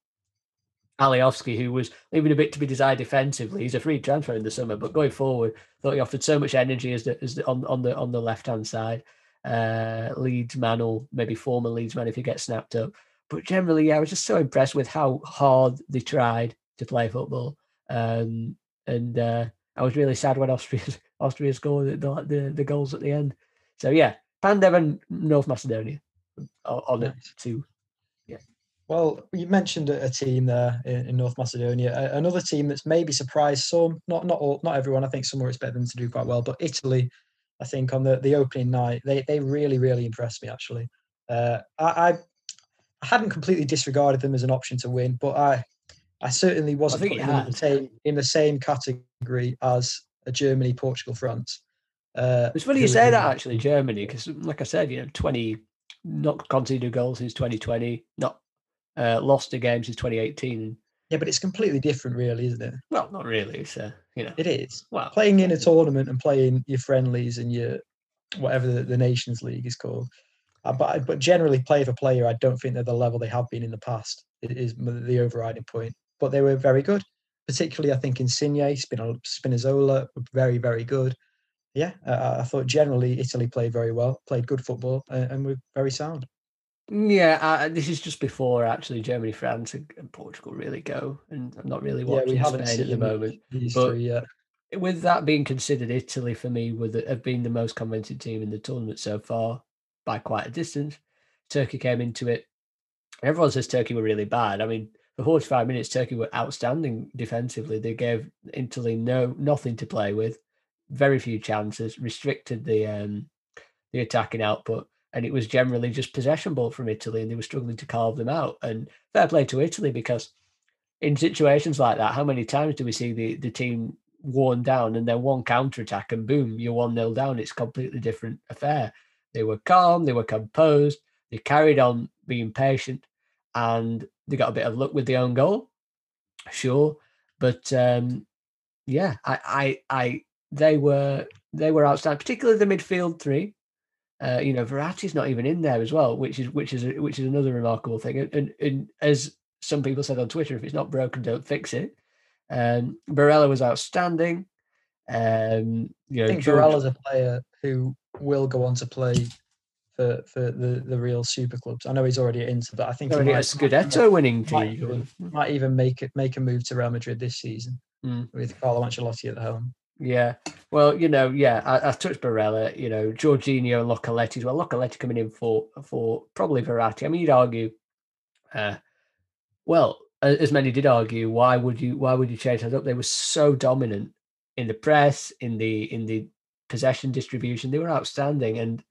Alioski, who was leaving a bit to be desired defensively. He's a free transfer in the summer, but going forward, thought he offered so much energy as the, as the, on on the on the left hand side. Uh, Leeds man or maybe former Leeds man if he gets snapped up. But generally, yeah, I was just so impressed with how hard they tried to play football. Um, and uh, I was really sad when Austria Austria scored the, the the goals at the end. So yeah, Pandev and North Macedonia on on it Nice. too. Well, you mentioned a, team there in, in North Macedonia. Another team that's maybe surprised some, not not all, not everyone. I think some were expecting them to do quite well, but Italy I think on the, the opening night, they they really really impressed me actually. Uh, I, I I hadn't completely disregarded them as an option to win, but I I certainly wasn't you putting them in the same in the same category as a Germany, Portugal, France. Uh, It's funny you say that actually, Germany, because like I said, you know, 20 not conceded goals since 2020, not uh, lost a game since 2018. Yeah, but it's completely different, really, isn't it? Well, not really. It's, uh, you know, It is. well, Playing in a tournament and playing your friendlies and your whatever the, the Nations League is called. Uh, but but generally, player for player, I don't think they're the level they have been in the past. It is the overriding point. But they were very good, particularly I think Insigne, Spinazzola, were very very good. Yeah, uh, I thought generally Italy played very well, played good football, uh, and were very sound. Yeah, uh, this is just before actually Germany, France, and, and Portugal really go. And I'm not really Yeah, watching we haven't Spain at the moment. but- three yet. with that being considered, Italy for me would have been the most convincing team in the tournament so far by quite a distance. Turkey came into it. Everyone says Turkey were really bad. I mean, for 45 minutes, Turkey were outstanding defensively. They gave Italy no nothing to play with, very few chances, restricted the um, the attacking output, and it was generally just possession ball from Italy, and they were struggling to carve them out. And fair play to Italy because in situations like that, how many times do we see the the team worn down and then one counter attack and boom, you're one nil down. It's a completely different affair. They were calm, they were composed, they carried on being patient, and they got a bit of luck with the own goal, sure. But um, yeah, I, I, I, they were they were outstanding, particularly the midfield three. Uh, you know, Verratti's not even in there as well, which is which is which is another remarkable thing. And, and, and as some people said on Twitter, if it's not broken, don't fix it. Um, Barella was outstanding. Um, you know, I think George- Barella's a player who will go on to play for for the, the real super clubs. I know he's already at Inter, but I think he already a might, Scudetto winning might even, might even make it make a move to Real Madrid this season Mm. with Carlo Ancelotti at the helm. Yeah. Well, you know, yeah, I, I touched Barella, you know, Jorginho and Locatelli as well. Locatelli coming in for for probably Verratti. I mean, you'd argue, uh, well, as many did argue, why would you why would you change that up? They were so dominant in the press, in the in the possession distribution. They were outstanding. And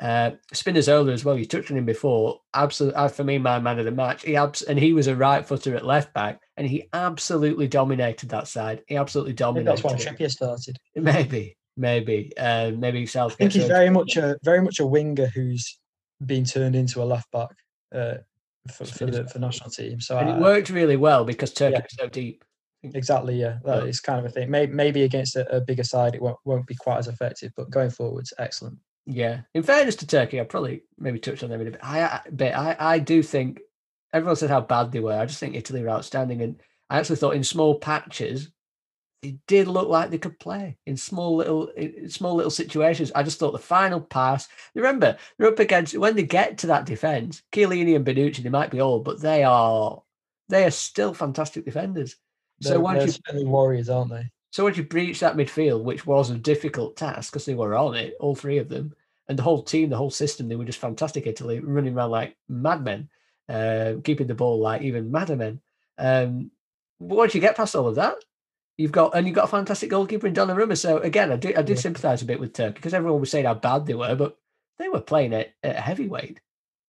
uh Spinazzola as well, you touched on him before. Absolutely for me, my man of the match. He abs- and he was a right footer at left back, and he absolutely dominated that side. He absolutely I dominated. that's when it. Trippier started. Maybe, maybe, uh, maybe I Southgate. think he's very much a very much a winger who's been turned into a left back uh, for, for the for national team. So and it worked really well because Turkey yeah. was so deep. exactly, yeah, that Yeah. is kind of a thing. Maybe, maybe against a, a bigger side, it won't won't be quite as effective. But going forwards, excellent. Yeah. In fairness to Turkey, I probably maybe touched on them in a bit. I, I but I, I do think everyone said how bad they were. I just think Italy were outstanding, and I actually thought in small patches they did look like they could play in small little in small little situations. I just thought the final pass. Remember, they're up against when they get to that defense. Chiellini and Bonucci, they might be old, but they are they are still fantastic defenders. So They're, once they're you certainly warriors, aren't they? So once you breach that midfield, which was a difficult task because they were on it, all three of them, and the whole team, the whole system, they were just fantastic. Italy running around like madmen, uh, keeping the ball like even madder men. Um, but once you get past all of that, you've got and you've got a fantastic goalkeeper in Donnarumma. So again, I do I did Yeah. sympathise a bit with Turkey because everyone was saying how bad they were, but they were playing at, at a heavyweight.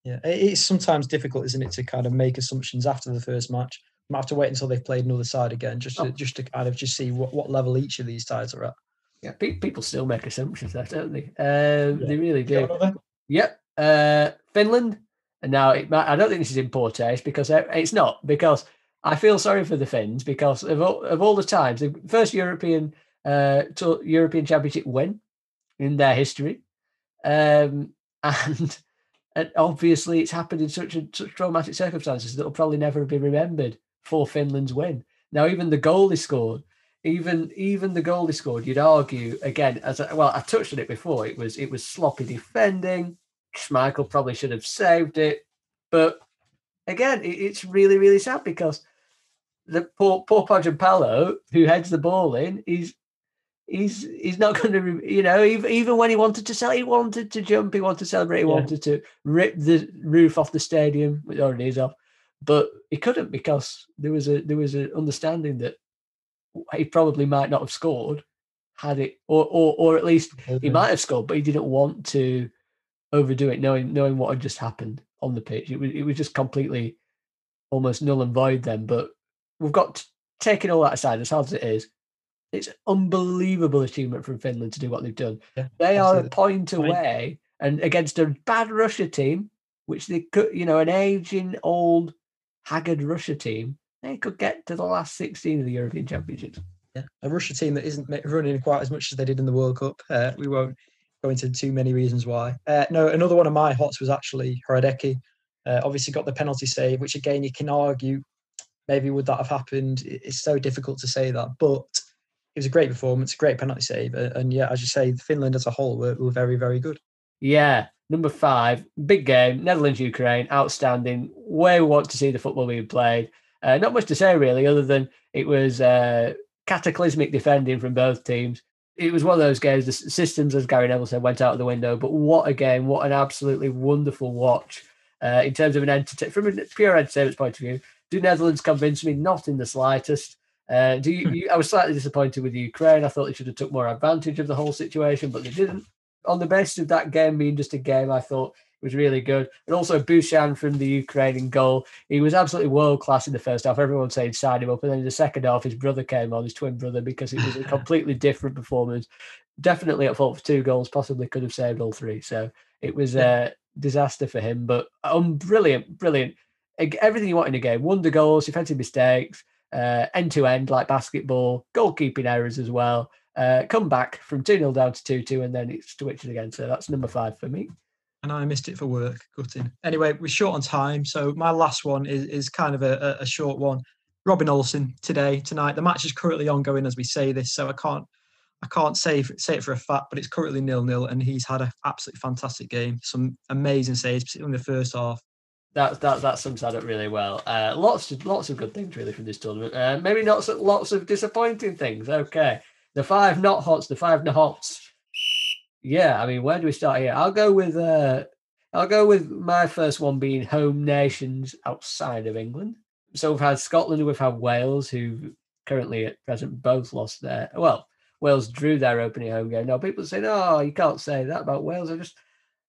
Yeah, it's sometimes difficult, isn't it, to kind of make assumptions after the first match. Might have to wait until they've played another side again, just to, Oh. just to kind of just see what, what level each of these sides are at. Yeah, pe- people still make assumptions there, don't they? Um, Yeah. They really Do you do. have another? Yep. Uh, Finland. Now it I don't think this is in poor taste because it's not because I feel sorry for the Finns because of all, of all the times the first European uh, tour, European Championship win in their history, um, and and obviously it's happened in such a, such traumatic circumstances that will probably never be remembered for Finland's win. Now even the goal they scored, even even the goal they scored, you'd argue again as I, well. I touched on it before. It was it was sloppy defending. Schmeichel probably should have saved it, but again, it's really really sad because the poor poor Poggio who heads the ball in, he's he's he's not going to you know even, even when he wanted to sell, he wanted to jump, he wanted to celebrate, he Yeah. wanted to rip the roof off the stadium, which already is off, but he couldn't because there was a there was an understanding that he probably might not have scored had it, or or or at least he might have scored, but he didn't want to overdo it, knowing knowing what had just happened on the pitch. It was it was just completely almost null and void then. But we've got t- taking all that aside, as hard as it is, it's unbelievable achievement from Finland to do what they've done. Yeah, They are a point away, and against a bad Russia team, which they could, you know, an aging, old, haggard Russia team, they could get to the last sixteen of the European Championships. Yeah, a Russia team that isn't running quite as much as they did in the World Cup. Uh, we won't go into too many reasons why. Uh, no, another one of my hots was actually Hradecky. Uh, obviously got the penalty save, which again you can argue maybe would that have happened. It's so difficult to say that, but it was a great performance, a great penalty save, uh, and yeah, as you say, Finland as a whole were, were very, very good. Yeah, number five, big game, Netherlands Ukraine, outstanding. Way we want to see the football being played. Uh, not much to say really, other than it was uh, cataclysmic defending from both teams. It was one of those games. The systems, as Gary Neville said, went out of the window. But what a game! What an absolutely wonderful watch uh, in terms of an entertain from a pure entertainment point of view. Do Netherlands convince me? Not in the slightest. Uh, do you, you? I was slightly disappointed with Ukraine. I thought they should have took more advantage of the whole situation, but they didn't on the basis of that game being just a game, I thought was really good. And also Bushchan from the Ukrainian goal. He was absolutely world class in the first half. Everyone saying sign him up. And then in the second half, his brother came on, his twin brother, because it was a completely different performance. Definitely at fault for two goals, possibly could have saved all three. So it was a disaster for him, but um, brilliant, brilliant. Everything you want in a game. Wonder goals, defensive mistakes, end to end like basketball, goalkeeping errors as well uh, come back from 2 0 down to 2 2, and then it's switched again. So that's number five for me. And I missed it for work. Gutting. Anyway, we're short on time, so my last one is, is kind of a, a short one. Robin Olsen today, tonight. The match is currently ongoing as we say this, so I can't I can't say say it for a fact, but it's currently nil nil, and he's had an absolutely fantastic game. Some amazing saves, particularly in the first half. That that that sums that up really well. Uh, lots of lots of good things really from this tournament. Uh, maybe not so, lots of disappointing things. Okay, the five not hots, the five not hots. Yeah, I mean, where do we start here? I'll go with uh, I'll go with my first one being home nations outside of England. So we've had Scotland, we've had Wales, who currently at present both lost their well, Wales drew their opening home game. Now people say, "Oh, you can't say that about Wales." I just,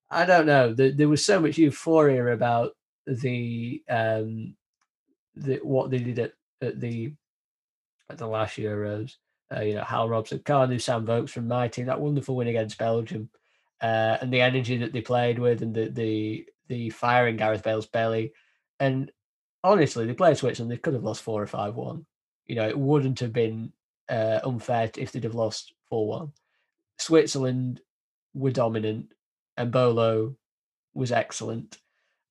I don't know. There, there was so much euphoria about the um, the what they did at, at the at the last Euros. Uh, you know, Hal Robson, Kanu, Sam Vokes from my team, that wonderful win against Belgium, uh, and the energy that they played with, and the the the fire in Gareth Bale's belly, and honestly, they played Switzerland. They could have lost four or five one. You know, it wouldn't have been uh, unfair if they'd have lost four one. Switzerland were dominant, and Bolo was excellent,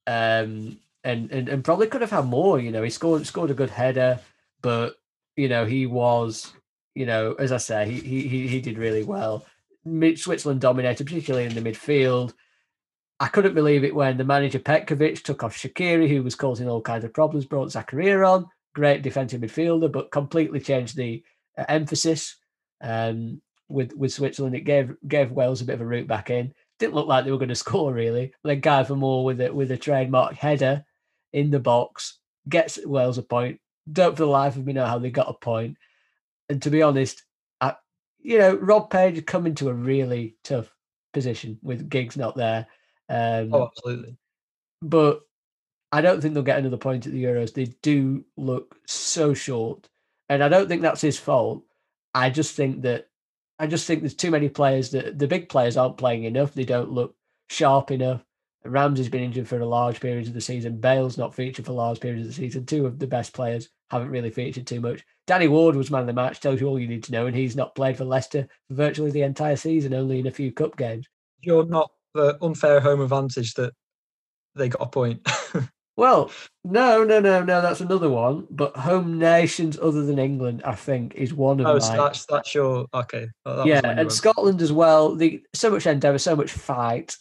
um, and, and and probably could have had more. You know, he scored scored a good header, but you know he was, you know, as I say, he he he, did really well. Switzerland dominated, particularly in the midfield. I couldn't believe it when the manager Petkovic took off Shaqiri, who was causing all kinds of problems, brought Zakaria on, great defensive midfielder, but completely changed the uh, emphasis um, with with Switzerland. It gave gave Wales a bit of a route back in. Didn't look like they were going to score really. Then Guy Moore with it with a trademark header in the box gets Wales a point. Don't for the life of me know how they got a point. And to be honest, I, you know, Rob Page had come into a really tough position with Giggs not there. Um, Oh, absolutely. but I don't think they'll get another point at the Euros. They do look so short, and I don't think that's his fault. I just think that I just think there's too many players that the big players aren't playing enough. They don't look sharp enough. Ramsey's been injured for a large period of the season. Bale's not featured for large periods of the season. Two of the best players haven't really featured too much. Danny Ward was man of the match, tells you all you need to know, and he's not played for Leicester for virtually the entire season, only in a few cup games. You're not the unfair home advantage that they got a point. Well, no, no, no, no. That's another one. But home nations other than England, I think, is one of oh, so that's that's your okay. that- yeah, the one and Scotland as well. The so much endeavour, so much fight.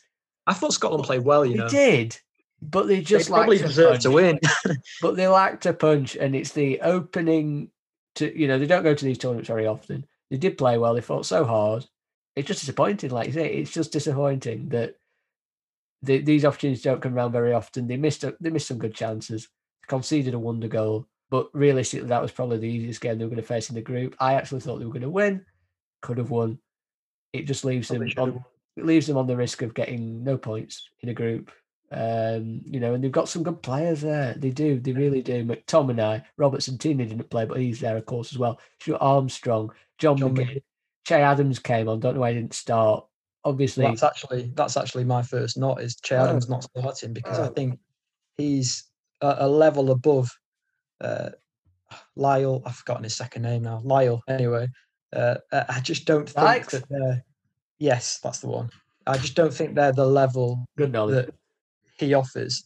I thought Scotland played well. You They know, did, but they they just probably lacked a deserved to punch. win. But they lacked a punch, and it's the opening. To you know, they don't go to these tournaments very often. They did play well. They fought so hard. It's just disappointing. Like you say, it's just disappointing that the, these opportunities don't come around very often. They missed a, they missed some good chances. Conceded a wonder goal, but realistically, that was probably the easiest game they were going to face in the group. I actually thought they were going to win. could have won. It just leaves Probably them on it leaves them on the risk of getting no points in a group. Um, you know, and they've got some good players there. They do, they really do. McTominay, Robertson Tierney didn't play, but he's there, of course, as well. Stuart Armstrong, John, John McGinn, Che Adams came on. Don't know why he didn't start. Obviously, that's actually that's actually my first note is Che Oh. Adams not starting because I Oh. think he's a, a level above uh, Lyle. I've forgotten his second name now. Lyle. Anyway, uh, I I just don't think that they're. Yes, that's the one. I just don't think they're the level good knowledge. that he offers.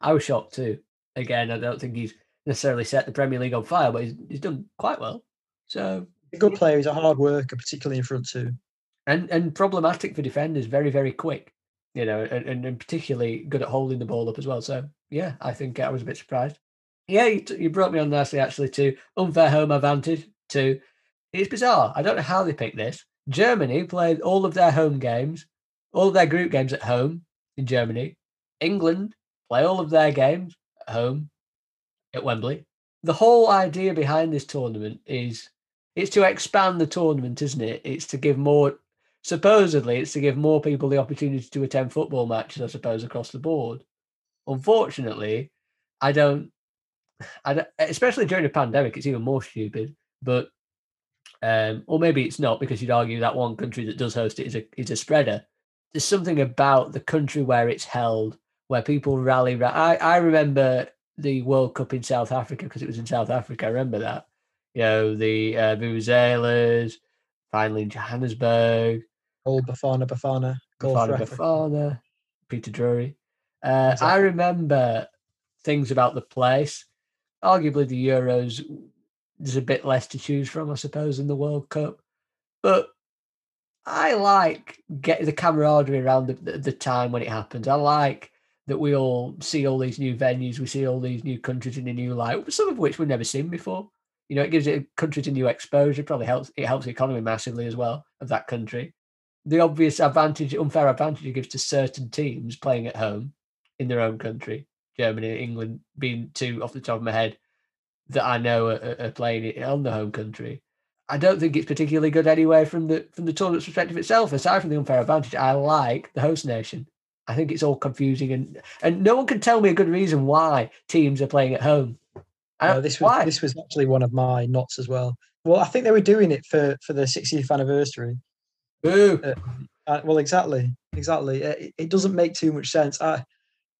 I was shocked too. Again, I don't think he's necessarily set the Premier League on fire, but he's, he's done quite well. So a good player. He's a hard worker, particularly in front two. and and problematic for defenders, very very quick, you know, and, and, particularly good at holding the ball up as well. So yeah, I think I was a bit surprised. Yeah, you, t- you brought me on nicely actually to unfair home advantage. To it's bizarre. I don't know how they picked this. Germany played all of their home games, all of their group games at home in Germany. England play all of their games at home at Wembley. The whole idea behind this tournament is it's to expand the tournament, isn't it? It's to give more supposedly it's to give more people the opportunity to attend football matches, I suppose, across the board. Unfortunately, I don't I don't, especially during a pandemic, it's even more stupid. But um, or maybe it's not because you'd argue that one country that does host it is a is a spreader. There's something about the country where it's held where people rally. ra- I I remember the World Cup in South Africa because it was in South Africa. I remember that. You know the uh, Vuvuzelas, finally in Johannesburg, Old Bafana Bafana. Bafana Bafana, Peter Drury. Uh, I remember things about the place. Arguably, the Euros, there's a bit less to choose from, I suppose, in the World Cup. But I like get the camaraderie around the, the, the time when it happens. I like that we all see all these new venues, we see all these new countries in a new light, some of which we've never seen before. You know, it gives it countries a new exposure. Probably helps. It helps the economy massively as well of that country the obvious advantage, unfair advantage it gives to certain teams playing at home in their own country, Germany, England being two off the top of my head that I know are- are playing it on the home country. I don't think it's particularly good anyway from the from the tournament's perspective itself. Aside from the unfair advantage, I like the host nation. I think it's all confusing and and no one can tell me a good reason why teams are playing at home. I No, this was why? this was actually one of my knots as well. Well, I think they were doing it for for the 60th anniversary. Boo. Uh, well, exactly, exactly. Uh, It, it doesn't make too much sense. I,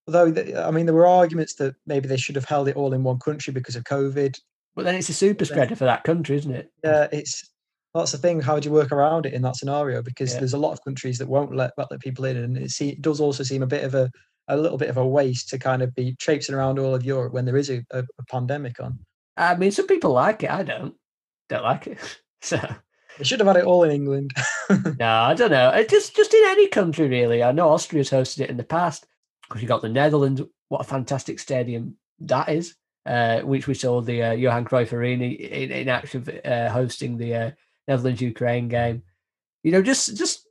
although, th- I mean, there were arguments that maybe they should have held it all in one country because of COVID. But then it's a super spreader for that country, isn't it? Yeah, it's that's the thing. How do you work around it in that scenario? Because Yeah. there's a lot of countries that won't let let, let people in, and it, see, it does also seem a bit of a a little bit of a waste to kind of be traipsing around all of Europe when there is a, a, a pandemic on. I mean, some people like it. I don't. Don't like it. So They should have had it all in England. no, I don't know. It just just in any country really. I know Austria's hosted it in the past because you got the Netherlands. What a fantastic stadium that is. Uh, which we saw the uh, Johan Cruyff Arena in, in action uh, hosting the uh, Netherlands Ukraine game. You know, just just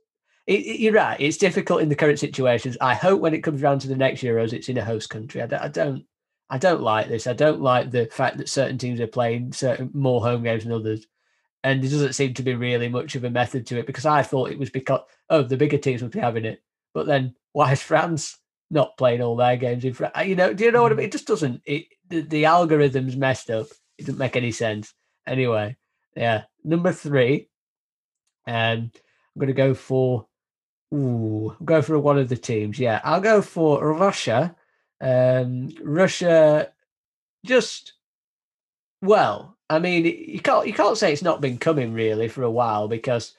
it, it- you're right. It's difficult in the current situations. I hope when it comes round to the next Euros, it's in a host country. I don't, I don't, I don't like this. I don't like the fact that certain teams are playing certain more home games than others, and there doesn't seem to be really much of a method to it. Because I thought it was because oh the bigger teams would be having it, but then why is France not playing all their games in France? You know, do you know what I hmm. mean? It just doesn't. It the, the algorithm's messed up. It doesn't make any sense. Anyway, yeah. Number three, um, I'm going to go for. Ooh, go for one of the teams. Yeah, I'll go for Russia. Um, Russia, just well, I mean, you can't you can't say it's not been coming really for a while because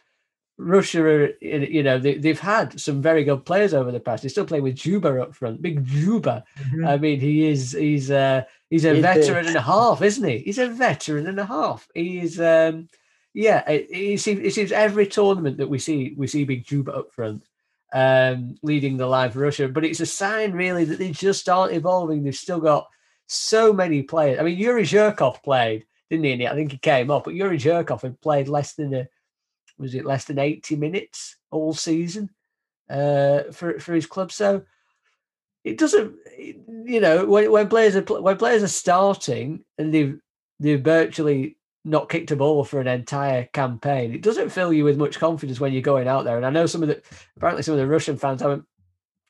Russia, are, you know, they, they've had some very good players over the past. They still play with Dzyuba up front, big Dzyuba. I mean, he is he's uh he's a veteran and a half, isn't he? He's a veteran and a half. He's um yeah, it, it seems it seems every tournament that we see we see big Dzyuba up front, um, leading the for Russia. But it's a sign really that they just aren't evolving. They've still got so many players. I mean, Yuri Zhirkov played, didn't he? I think he came up, but Yuri Zhirkov had played less than a was it less than 80 minutes all season uh, for for his club. So it doesn't, you know, when, when players are when players are starting and they've they're virtually not kicked a ball for an entire campaign. It doesn't fill you with much confidence when you're going out there. And I know some of the apparently some of the Russian fans haven't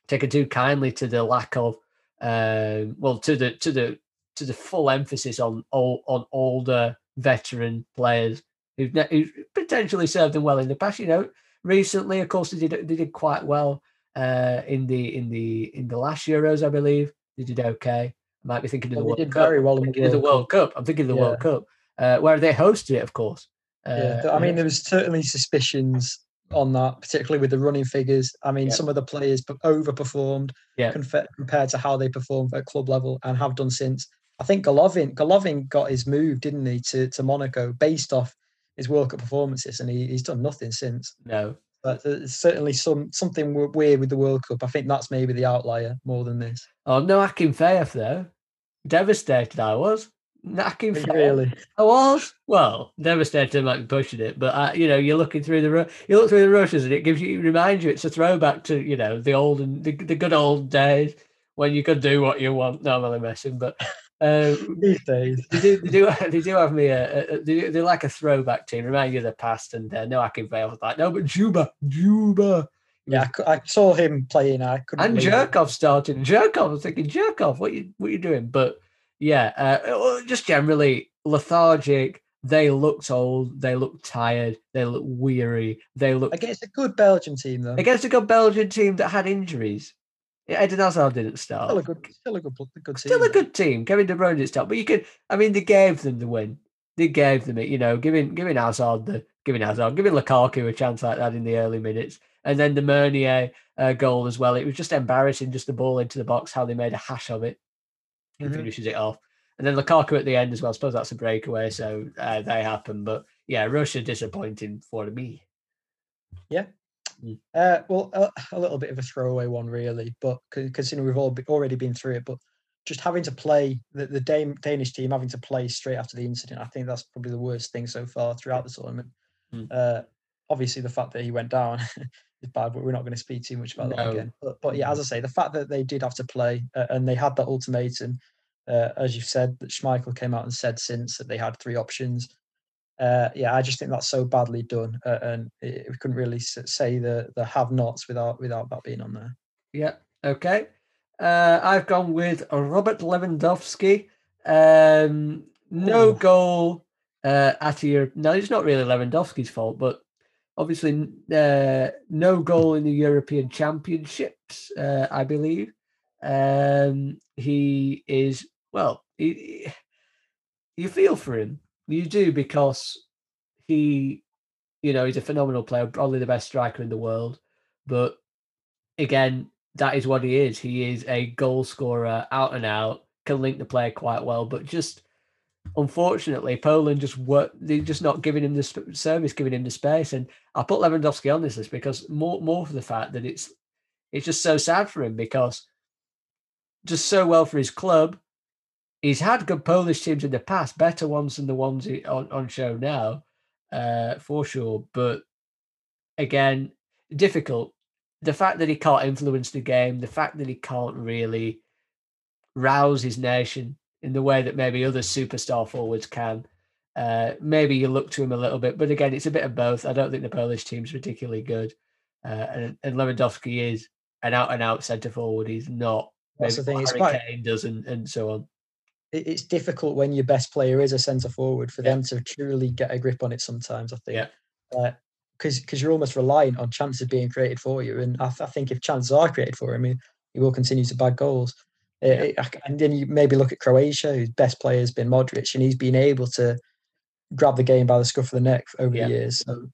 taken too kindly to the lack of um, well to the to the to the full emphasis on on older veteran players who've, who've potentially served them well in the past. You know, recently, of course, they did they did quite well uh, in the in the in the last Euros, I believe. They did okay. I might be thinking of the Well, World Cup. very well I'm in the thinking of the World World Cup. I'm thinking of the Yeah. World Cup, uh, where they hosted it, of course. Yeah, Uh, th- I mean, there was certainly suspicions on that, particularly with the running figures. I mean, Yeah. some of the players overperformed Yeah. confe- compared to how they performed at club level and have done since. I think Golovin, Golovin got his move, didn't he, to, to Monaco based off his World Cup performances, and he, he's done nothing since. no, But there's certainly some something weird with the World Cup. I think that's maybe the outlier more than this. oh no, Akinfeev though. Devastated I was. Akinfeev. Really, I was well devastated. I might be pushing it, but uh, you know, you're looking through the Ru- you look through the rushes, and it gives you it reminds you. It's a throwback to you know the old and the, the good old days when you could do what you want. No, I'm only messing, but um, these days. they do they do they do have me a, a, they, they're like a throwback team, remind you of the past. And uh, no, I can fail was like no, but Dzyuba, Dzyuba, Yeah, I, I saw him playing. I couldn't. and. Zhirkov started. Zhirkov, I was thinking Zhirkov, what you what you doing? But yeah, uh, just generally lethargic. They looked old. They looked tired. They looked weary. They looked Against a good Belgian team, though. against a good Belgian team that had injuries. Yeah, Eden Hazard didn't start. Still a good, still a good, good team. Still a good team. Kevin De Bruyne didn't start, but you could. I mean, they gave them the win. They gave them it. You know, giving giving Hazard the giving Hazard giving Lukaku a chance like that in the early minutes, and then the Meunier uh, goal as well. It was just embarrassing, just the ball into the box, how they made a hash of it. Mhm. finishes it off, and then Lukaku at the end as well. I suppose that's a breakaway, so uh, they happen. But yeah, Russia disappointing for me. Yeah. Uh, well, a, a little bit of a throwaway one, really, but considering we've all be, already been through it, but just having to play the, the Dame, Danish team having to play straight after the incident, I think that's probably the worst thing so far throughout the tournament. Mm. Uh, obviously, the fact that he went down is bad, but we're not going to speak too much about that again. But, but yeah, as I say, the fact that they did have to play uh, and they had that ultimatum, uh, as you've said, that Schmeichel came out and said since that they had three options. Uh, yeah, I just think that's so badly done, uh, and it, we couldn't really say the the have-nots without without that being on there. Yeah. Okay. Uh, I've gone with Robert Lewandowski. Um, no Oh. goal uh, at your. No, it's not really Lewandowski's fault, but obviously uh, no goal in the European Championships. Uh, I believe um, he is well. He, he- you feel for him, you do because he, you know, he's a phenomenal player, probably the best striker in the world, but again, that is what he is. He is a goal scorer, out and out, can link the play quite well, but just unfortunately, Poland just work. They're just not giving him the sp- service, giving him the space. And I put Lewandowski on this list because more, more for the fact that it's, it's just so sad for him because just so well for his club. He's had good Polish teams in the past, better ones than the ones on, on show now, uh, for sure. But again, difficult the fact that he can't influence the game, the fact that he can't really rouse his nation in the way that maybe other superstar forwards can. Uh, maybe you look to him a little bit, but again, it's a bit of both. I don't think the Polish team's particularly good, uh, and, and Lewandowski is an out and out centre forward. He's not. That's the thing, what it's Harry quite- Kane does, and, and so on. It's difficult when your best player is a centre forward for Yeah. them to truly get a grip on it. Sometimes I think, Yeah. because because you're almost reliant on chances being created for you, and I, th- I think if chances are created for him, he, he will continue to bag goals. Uh, Yeah. it- and then you maybe look at Croatia, whose best player has been Modric, and he's been able to grab the game by the scruff of the neck over Yeah. the years. So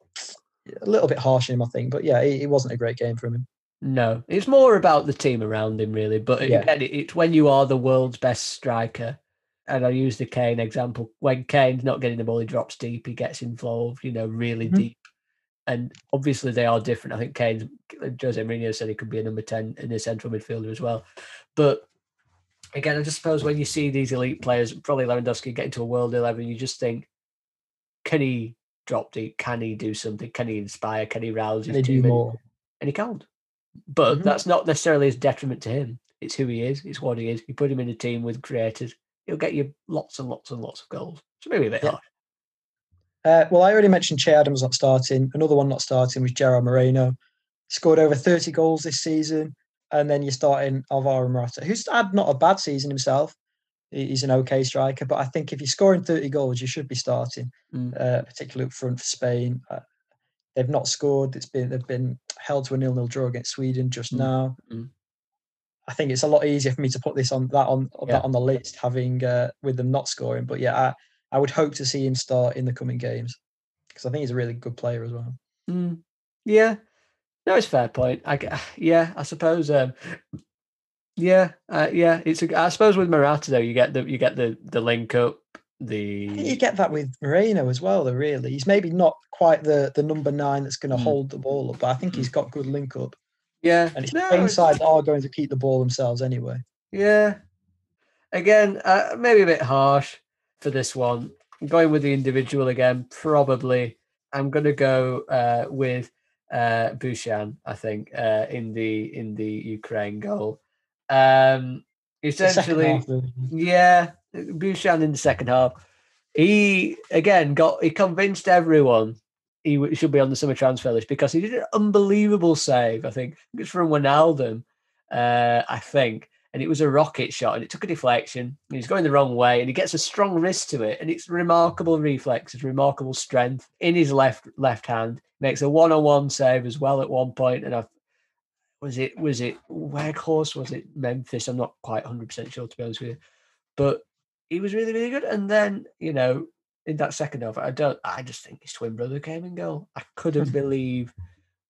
a little bit harsh on him, I think, but yeah, it, it wasn't a great game for him. No, it's more about the team around him, really. But Yeah. again, it's when you are the world's best striker. And I use the Kane example. When Kane's not getting the ball, he drops deep, he gets involved, you know, really Mhm. deep. And obviously, they are different. I think Kane's, Jose Mourinho said he could be a number 10 in the central midfielder as well. But again, I just suppose when you see these elite players, probably Lewandowski get into a world 11, you just think, can he drop deep? Can he do something? Can he inspire? Can he rouse Can his team? More? and he can't. But Mhm. that's not necessarily his detriment to him. It's who he is. It's what he is. You put him in a team with creators, he'll get you lots and lots and lots of goals. So maybe a bit Yeah. harsh. Uh, well, I already mentioned Che Adams not starting. Another one not starting was Gerard Moreno. Scored over 30 goals this season. And then you're starting Alvaro Morata, who's had not a bad season himself. He's an okay striker, but I think if you're scoring 30 goals, you should be starting, Mm. uh, particularly up front for Spain. Uh, they've not scored. It's been they've been held to a nil-nil draw against Sweden just Mm. now. Mm. I think it's a lot easier for me to put this on that on Yeah. that on the list, having uh, with them not scoring. But yeah, I, I would hope to see him start in the coming games because I think he's a really good player as well. Mm. Yeah, no, it's a fair point. I yeah, I suppose. Um, yeah, uh, yeah, it's. A, I suppose with Morata though, you get the you get the the link up. The you get that with Moreno as well, though. Really, he's maybe not quite the the number nine that's going to Mm. hold the ball up, but I think he's got good link up, yeah, and it's no, Spain it's- side that are going to keep the ball themselves anyway. Yeah. Again, uh, maybe a bit harsh for this one. I'm Going with the individual again, probably. I'm going to go uh, with uh, Bushchan. I think uh, in the in the Ukraine goal. Um, essentially, yeah, Bushchan in the second half. He again got he convinced everyone he should be on the summer transfer list because he did an unbelievable save. I think it's from Wijnaldum, uh, I think, and it was a rocket shot and it took a deflection. And he's going the wrong way and he gets a strong wrist to it and it's remarkable reflexes, remarkable strength in his left left hand. Makes a one on one save as well at one point, and I was it was it Weghorst was it Memphis? I'm not quite 100 percent sure to be honest with you, but he was really really good. And then you know in that second half, I don't. I just think his twin brother came in goal. I couldn't believe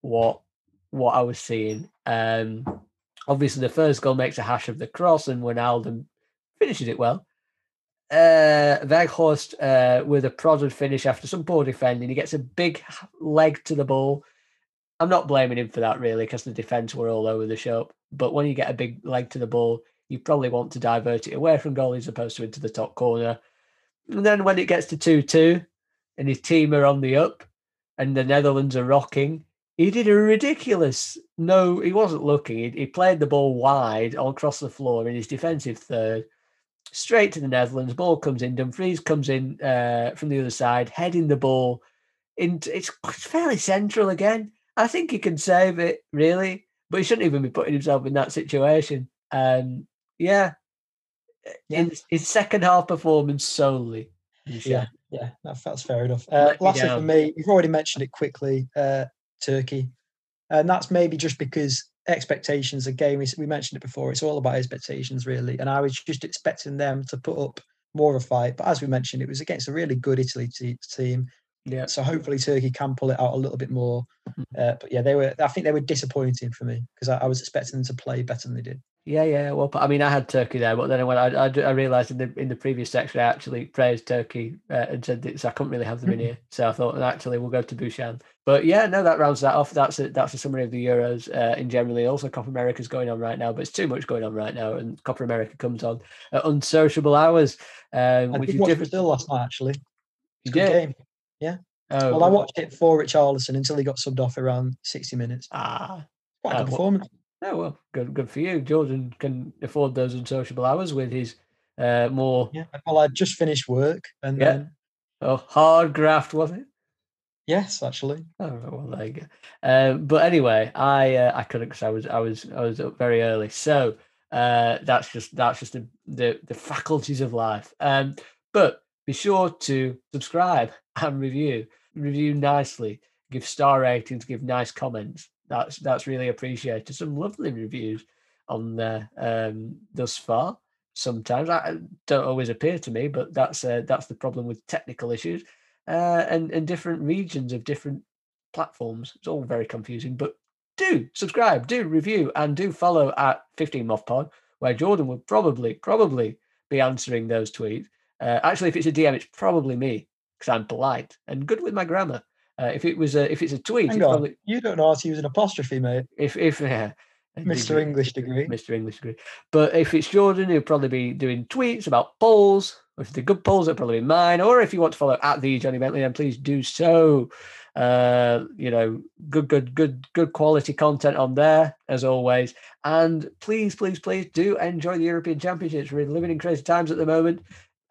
what what I was seeing. Um, obviously, the first goal makes a hash of the cross, and Wijnaldum finishes it well. Uh, Weghorst uh, with a prodded finish after some poor defending. He gets a big leg to the ball. I'm not blaming him for that really because the defense were all over the shop. But when you get a big leg to the ball, you probably want to divert it away from goal as opposed to into the top corner. And then when it gets to 2 2 and his team are on the up and the Netherlands are rocking, he did a ridiculous no, he wasn't looking. He, he played the ball wide all across the floor in his defensive third, straight to the Netherlands. Ball comes in. Dumfries comes in uh, from the other side, heading the ball. Into, it's, fairly central again. I think he can save it, really, but he shouldn't even be putting himself in that situation. Um, yeah. Yeah. In his second half performance solely. Yeah, yeah, that, that's fair enough. Uh, lastly, for me, you've already mentioned it quickly. Uh, Turkey, and that's maybe just because expectations. Again, we, we mentioned it before. It's all about expectations, really. And I was just expecting them to put up more of a fight. But as we mentioned, it was against a really good Italy te- team. Yeah. So hopefully Turkey can pull it out a little bit more. Mhm. Uh, but yeah, they were. I think they were disappointing for me because I, I was expecting them to play better than they did. Yeah, yeah. Well, I mean, I had Turkey there, but then when I, I, I realized in the in the previous section, I actually praised Turkey uh, and said that, so I couldn't really have them in here. So I thought, actually, we'll go to Bushchan. But yeah, no, that rounds that off. That's a, that's a summary of the Euros uh, in generally. Also, Copa America's going on right now, but it's too much going on right now, and Copa America comes on at unsociable hours, um, I which did is watch different. Brazil last night actually. You Good did? game. Oh, Well, I watched it for Richarlison until he got subbed off around sixty minutes. Ah, Quite a Ah, good what- performance. Oh well, good, good for you. Jordan can afford those unsociable hours with his uh, more Yeah. Well, I just finished work and Yeah. then oh, hard graft, was it? yes, actually. Oh well, there you go. Um, but anyway, I uh, I couldn't because I was I was I was up very early. So uh, that's just that's just the, the the faculties of life. Um, but be sure to subscribe and review, review nicely, give star ratings, give nice comments. That's that's really appreciated. Some lovely reviews on there um, thus far. Sometimes I don't always appear to me, but that's uh, that's the problem with technical issues uh, and and different regions of different platforms. It's all very confusing, but do subscribe, do review, and do follow at 15 Moth Pod, where Jordan will probably probably be answering those tweets. Uh, actually, if it's a DM, it's probably me because I'm polite and good with my grammar. Uh, if it was a, if it's a tweet, Hang it's on. probably You don't know how to use an apostrophe, mate. if if yeah, Mr. English degree. Mr. English degree. But if it's Jordan, he'll probably be doing tweets about polls. If they're good polls, it'll probably be mine. Or if you want to follow at the Johnny Bentley, then please do so. Uh, you know, good, good, good, good quality content on there as always. And please, please, please do enjoy the European Championships. We're living in crazy times at the moment.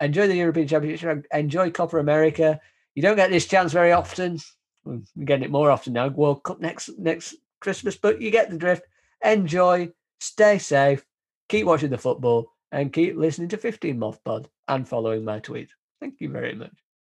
Enjoy the European Championships. Enjoy Copa America. You don't get this chance very often. We're getting it more often now. World Cup next next Christmas, but you get the drift. Enjoy, stay safe, keep watching the football, and keep listening to 15 Moth Pod and following my tweets. Thank you very much.